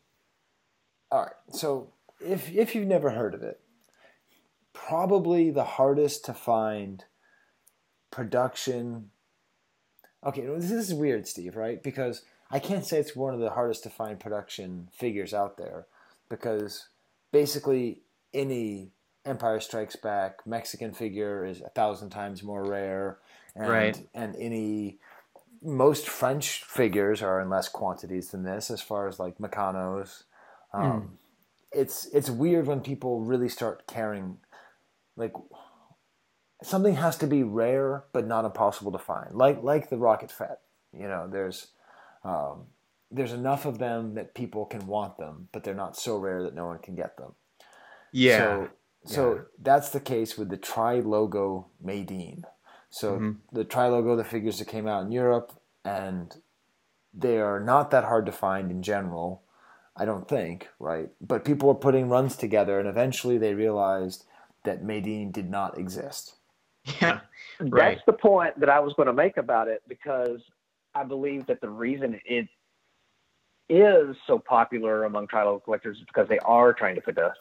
all right. So if if you've never heard of it, probably the hardest to find production Okay, this is weird, Steve, right? Because I can't say it's one of the hardest to find production figures out there because basically any Empire Strikes Back Mexican figure is a thousand times more rare, and Right. and any most French figures are in less quantities than this, as far as like Meccano's. Um, It's it's weird when people really start caring, like something has to be rare but not impossible to find, like like the Rocket Fett. You know, there's um, there's enough of them that people can want them, but they're not so rare that no one can get them. Yeah. So, so that's the case with the Tri Logo Madine. So Mhm. the Tri Logo, the figures that came out in Europe, and they are not that hard to find in general. I don't think, right? But people were putting runs together, and eventually they realized that Madine did not exist. Yeah. That's the point that I was going to make about it because I believe that the reason it is so popular among tribal collectors is because they are trying to put a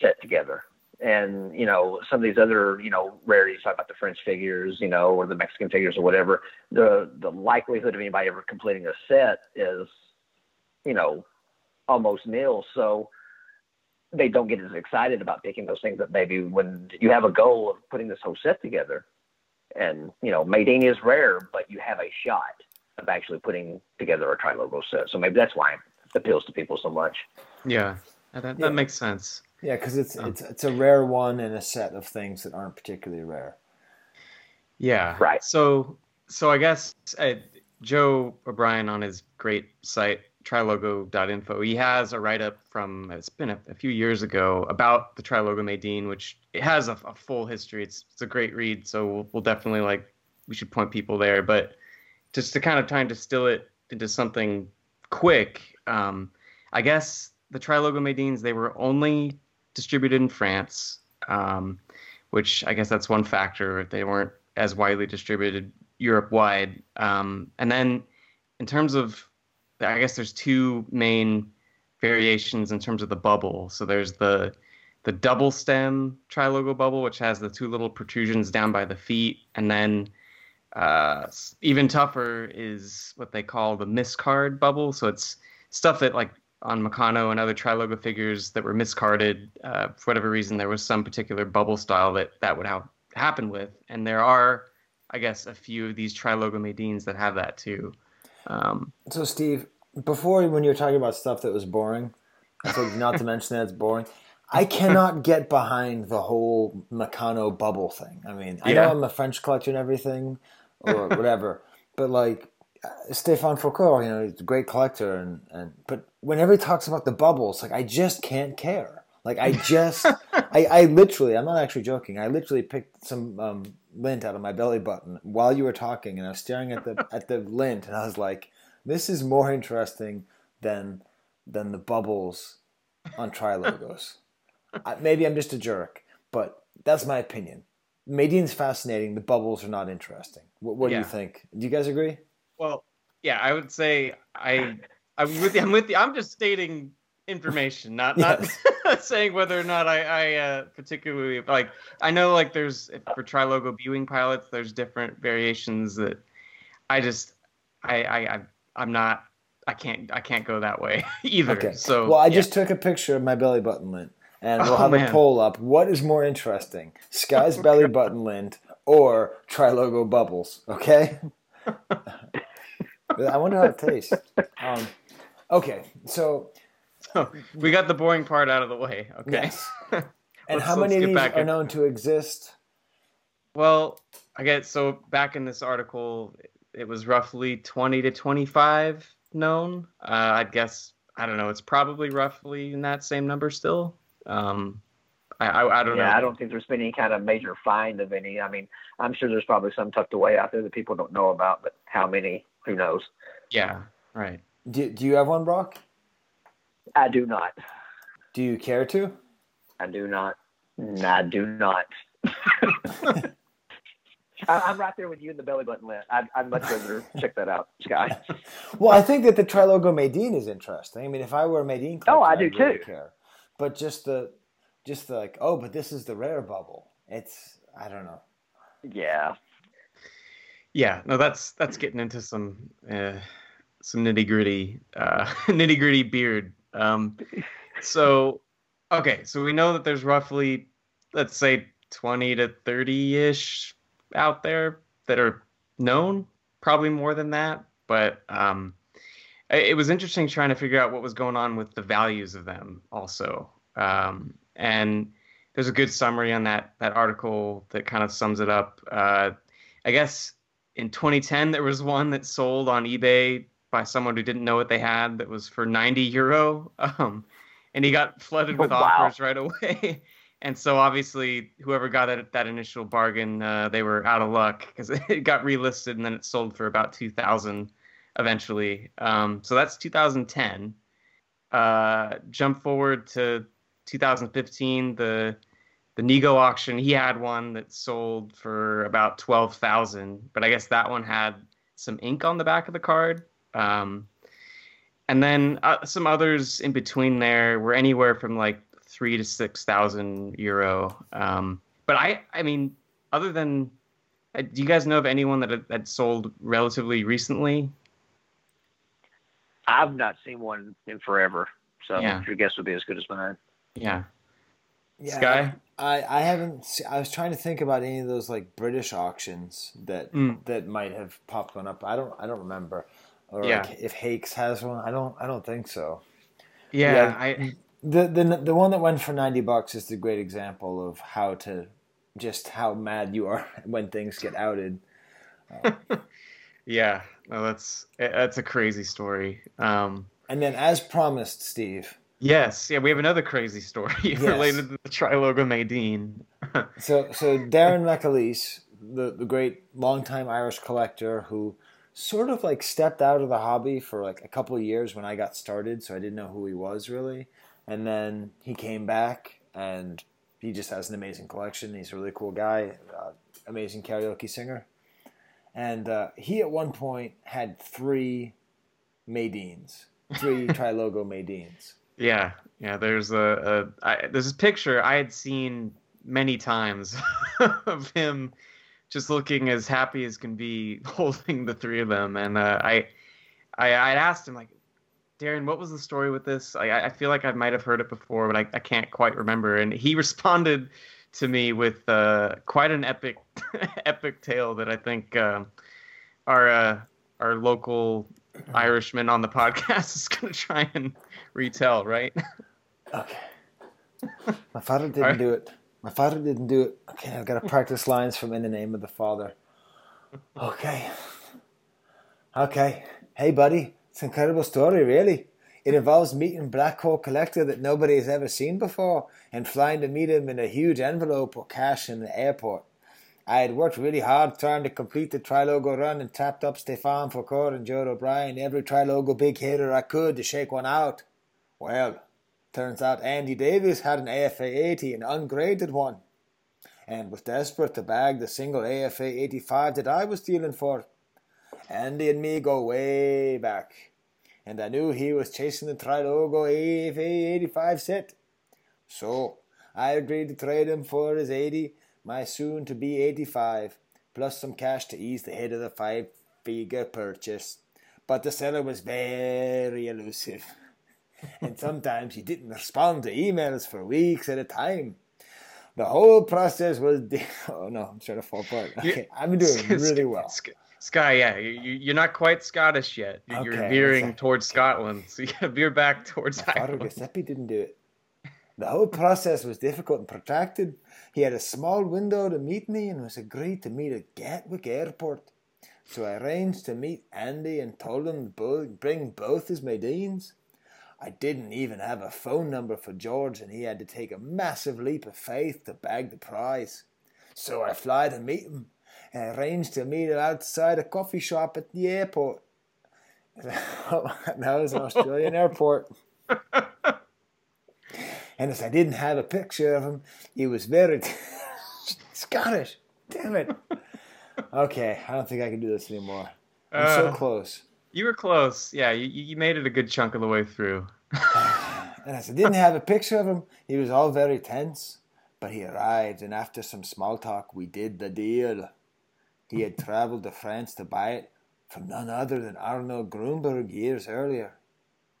set together. And, you know, some of these other, you know, rarities, talk about the French figures, you know, or the Mexican figures or whatever, the the likelihood of anybody ever completing a set is, you know, almost nil. So they don't get as excited about picking those things that maybe when you have a goal of putting this whole set together and you know Madine is rare but you have a shot of actually putting together a tri-logo set so maybe that's why it appeals to people so much Yeah. That, that Yeah. makes sense. Yeah, because it's it's it's a rare one in a set of things that aren't particularly rare. Yeah. Right. So so I guess uh, Joe O'Brien on his great site trilogo.info he has a write up from it's been a, a few years ago about the trilogo Madine which it has a, a full history it's it's a great read so we'll, we'll definitely like we should point people there but just to kind of try and distill it into something quick um, I guess the trilogo Madines they were only distributed in France um, which I guess that's one factor. If they weren't as widely distributed Europe wide. Um, and then in terms of, I guess there's two main variations in terms of the bubble. So there's the the double stem trilogo bubble, which has the two little protrusions down by the feet, and then uh, even tougher is what they call the miscard bubble. So it's stuff that like on Meccano and other trilogo figures that were miscarded uh, for whatever reason, there was some particular bubble style that that would have happen with, and there are, I guess, a few of these trilogo Madines that have that too. Um, So, Steve, before when you were talking about stuff that was boring, I told not to mention that it's boring. I cannot get behind the whole Meccano bubble thing. I mean, I Yeah. know I'm a French collector and everything, or whatever, but like Stéphane Foucault, you know, he's a great collector, and, and but whenever he talks about the bubbles, like I just can't care. Like I just, I, I literally, I'm not actually joking. I literally picked some um, lint out of my belly button while you were talking, and I was staring at the at the lint, and I was like, "This is more interesting than than the bubbles on tri logos." Maybe I'm just a jerk, but that's my opinion. Madine's fascinating. The bubbles are not interesting. What, what do you think? Do you guys agree? Well, yeah, I would say I I'm with you. I'm with you. I'm just stating information, not not saying whether or not I, I uh, particularly like. I know like there's for trilogo Y-wing pilots, there's different variations that I just I I I- I'm not. I can't I can't go that way either. Okay. So well, I yeah. just took a picture of my belly button lint, and we'll Oh, have a poll up. What is more interesting, Skye's belly button lint or Trilogo bubbles? Okay. I wonder how it tastes. Um, okay, so we got the boring part out of the way. Okay. Yes. and how many of these back are in- known to exist? Well, I guess so. Back in this article, it was roughly 20 to 25 known. Uh, I'd guess I don't know. It's probably roughly in that same number still. Um, I, I, I don't know. yeah, know. I don't think there's been any kind of major find of any. I mean, I'm sure there's probably some tucked away out there that people don't know about, but how many? Who knows? Yeah, right. Do, do you have one, Broc? I do not. Do you care to? I do not. Nah, I do not. I, I'm right there with you in the belly button list. I'd, I'd much rather check that out, Skye. Well, I think that the Trilogo Madine is interesting. I mean, if I were a Madine collector, Oh, I I'd do really too. care. But just the, just the like, oh, but this is the rare bubble. It's I don't know. Yeah. Yeah, no, that's that's getting into some uh, some nitty gritty uh, nitty gritty beard. Um, so, okay, so we know that there's roughly, let's say, twenty to thirty ish out there that are known. Probably more than that, but um, it it was interesting trying to figure out what was going on with the values of them also. Um, and there's a good summary on that that article that kind of sums it up. Uh, I guess in 2010 there was one that sold on eBay by someone who didn't know what they had that was for 90 euro, um, and he got flooded with Oh, wow. offers right away. And so obviously, whoever got that that initial bargain, uh, they were out of luck because it got relisted and then it sold for about 2,000 eventually. Um, so that's 2010. Uh, jump forward to 2015, the the Nego auction. He had one that sold for about 12,000, but I guess that one had some ink on the back of the card. Um, and then uh, some others in between there were anywhere from like three to six thousand euro. Um, but I, I mean, other than, uh, do you guys know of anyone that had, that sold relatively recently? I've not seen one in forever, so Yeah. your guess would be as good as mine. Yeah. Yeah, Skye? I, I haven't. se- I was trying to think about any of those like British auctions that Mm. that might have popped one up. I don't. I don't remember. Or Yeah. like if Hakes has one. I don't. I don't think so. Yeah, I the the the one that went for ninety bucks is the great example of how to just how mad you are when things get outed. yeah, no, that's eh, that's a crazy story. Um, And then, as promised, Steve. Yes, yeah, we have another crazy story related to the Trilogo Madine. So, so Darren McAleese, the the great longtime Irish collector who sort of like stepped out of the hobby for like a couple of years when I got started, so I didn't know who he was really. And then he came back, and he just has an amazing collection. He's a really cool guy, uh, amazing karaoke singer. And uh, he at one point had three Madines, three Trilogo Madines. Yeah, yeah. There's a, a I, there's a picture I had seen many times of him just looking as happy as can be, holding the three of them. And uh, I, I, I asked him like, Darren, what was the story with this? I, I feel like I might have heard it before, but I, I can't quite remember. And he responded to me with uh, quite an epic, epic tale that I think uh, our our local Irishman on the podcast is going to try and retell, right? Okay. My father didn't Alright. do it. My father didn't do it. Okay, I've got to practice lines from In the Name of the Father. Okay. Okay. Hey, buddy. It's an incredible story, really. It involves meeting black hole collector that nobody has ever seen before and flying to meet him in a huge envelope of cash in the airport. I had worked really hard trying to complete the Trilogo run and tapped up Stéphane Foucault and Joe O'Brien, every Trilogo big hitter I could to shake one out. Well, turns out Andy Davis had an AFA 80, an ungraded one, and was desperate to bag the single AFA 85 that I was dealing for. Andy and me go way back, and I knew he was chasing the Trilogo AFA 85 set. So I agreed to trade him for his 80, my soon to be 85, plus some cash to ease the hit of the five figure purchase. But the seller was very elusive, and sometimes he didn't respond to emails for weeks at a time. The whole process was. De- oh no, I'm trying to fall apart. Okay, I'm doing really well. Skye, yeah, you, you're not quite Scottish yet. You- You're Okay, veering okay. towards Scotland, so you gotta veer back towards father Ireland. Giuseppe didn't do it. The whole process was difficult and protracted. He had a small window to meet me and was agreed to meet at Gatwick Airport. So I arranged to meet Andy and told him to bring both his Madines. I didn't even have a phone number for George, and he had to take a massive leap of faith to bag the prize. So I fly to meet him and arranged to meet him outside a coffee shop at the airport. that was an Australian airport. And as I didn't have a picture of him, he was very Scottish. Damn it. Okay, I don't think I can do this anymore. I'm so Uh, close. You were close. Yeah, you, you made it a good chunk of the way through. And as I didn't have a picture of him, he was all very tense. But he arrived, and after some small talk, we did the deal. He had traveled to France to buy it from none other than Arnold Grunberg years earlier.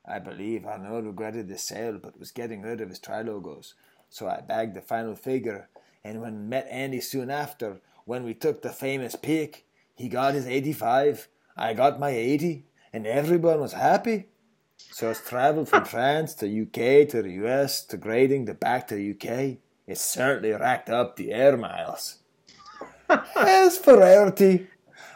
I believe Arnold regretted the sale, but was getting rid of his tri-logos. So I bagged the final figure, and when met Andy soon after, when we took the famous peak, he got his 85, I got my 80, and everyone was happy. So it's travelled from France to UK to the US to grading to back to the UK. It certainly racked up the air miles. As for rarity,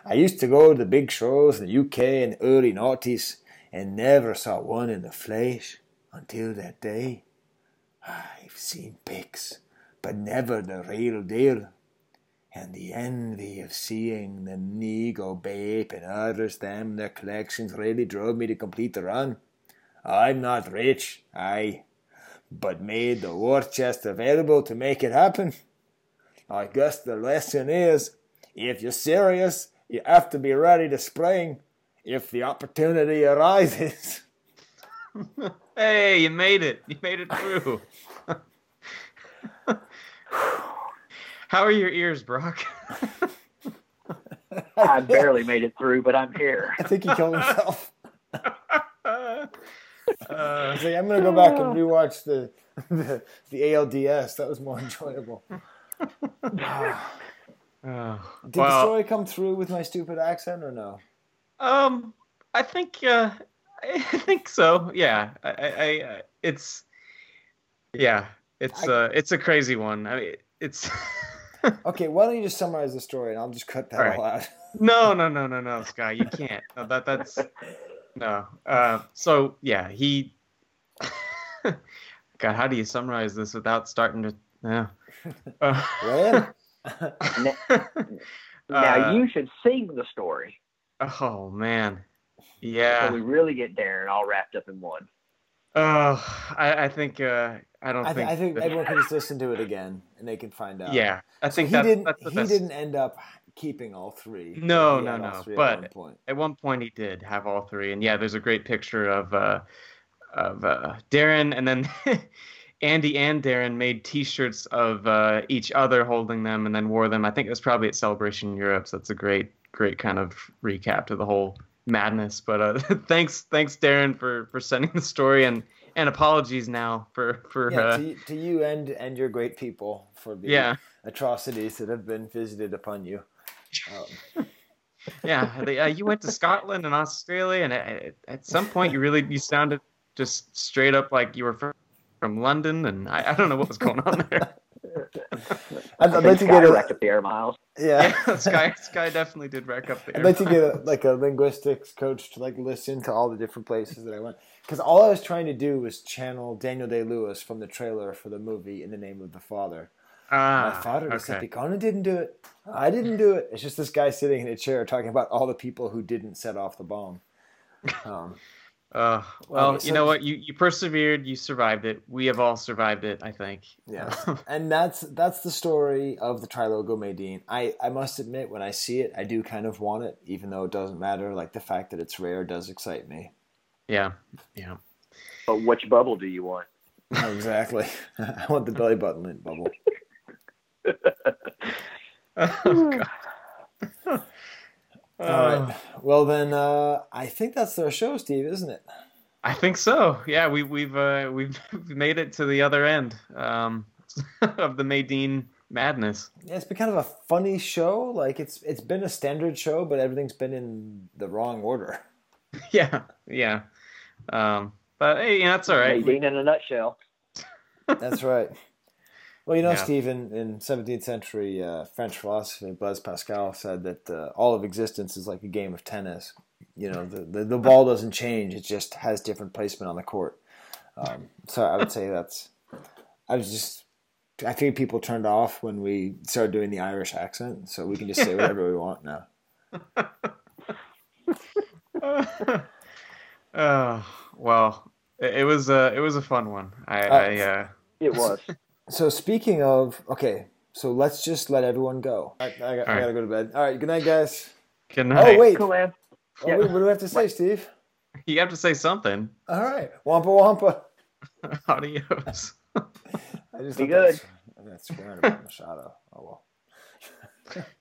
I used to go to the big shows in the UK in the early noughties and never saw one in the flesh until that day. I've seen pics, but never the real deal. And the envy of seeing the Nego Babe and others them their collections really drove me to complete the run. I'm not rich, aye, but made the war chest available to make it happen. I guess the lesson is, if you're serious, you have to be ready to spring if the opportunity arises. Hey, you made it. You made it through. How are your ears, Broc? I barely made it through, but I'm here. I think he killed himself. Uh, He's like, I'm gonna go back and rewatch the the, the ALDS. That was more enjoyable. Oh, Did the story come through with my stupid accent or no? Um, I think, uh, I think so. Yeah, I, I, I uh, it's, yeah, it's, I- uh, it's a crazy one. I mean, it's. Okay, why don't you just summarize the story and I'll just cut that All right. all out. No, no, no, no, no, Skye, you can't. No, that that's no. Uh, so yeah, he. God, how do you summarize this without starting to? Yeah. Uh, Well, Now uh, you should sing the story Oh man. so Yeah. we really get Darren all wrapped up in one. Oh, I, I think uh, I don't I, th- think. I think that- everyone can just listen to it again and they can find out. Yeah, I So think he didn't. that's he best. didn't end up keeping all three. No, he no, no. three at one point. at one point he did have all three, and yeah, there's a great picture of uh, of uh, Darren, and then Andy and Darren made T-shirts of uh, each other holding them, and then wore them. I think it was probably at Celebration Europe. So that's a great, great kind of recap to the whole madness. But uh, thanks, thanks Darren for for sending the story, and and apologies now for for Yeah, uh, to, to you and and your great people for the Yeah. atrocities that have been visited upon you. Um, yeah, they, uh, you went to Scotland and Australia, and at, at some point you really you sounded just straight up like you were from, from London, and I, I don't know what was going on there. I'd, I I'd like to get a, racked up the air miles. yeah. Yeah, Skye Skye definitely did rack up the I'd air. like to get a, like a linguistics coach to like listen to all the different places that I went because all I was trying to do was channel Daniel Day Lewis from the trailer for the movie In the Name of the Father. ah, My father, okay. Decepticon, didn't do it. I didn't do it. It's just this guy sitting in a chair talking about all the people who didn't set off the bomb. Um, Uh, well, Okay, you know what? You you persevered. You survived it. We have all survived it. I think. Yeah, and that's that's the story of the Trilogo Madine. I I must admit, when I see it, I do kind of want it, even though it doesn't matter. Like the fact that it's rare does excite me. Yeah. Yeah. But which bubble do you want? exactly. I want the belly button lint bubble. Oh, God. All Uh, right. Well then, uh, I think that's their show, Steve, isn't it? I think so. Yeah, we, we've uh, we've made it to the other end um, of the Madine madness. Yeah, it's been kind of a funny show. Like it's it's been a standard show, but everything's been in the wrong order. Yeah, yeah. Um, but hey, that's all right. Madine in a nutshell. That's right. Well, you know, Yeah. Steve, in, in 17th century uh, French philosophy, Blaise Pascal said that uh, all of existence is like a game of tennis. You know, the, the, the ball doesn't change, it just has different placement on the court. Um, so I would say that's. I was just. I think people turned off when we started doing the Irish accent, so we can just say whatever we want now. uh, well, it, it was uh, it was a fun one. I, Uh, I uh, It was. So speaking of, okay, so let's just let everyone go. I, I, got, I All gotta right. go to bed. All right, good night, guys. Good oh, night. Oh wait, Cool, man. Oh, Yeah. wait, what do we have to say, Steve? You have to say something. All right, wampa wampa. Adios. I just Be thought that good. was- That's swearing about Machado. Oh well.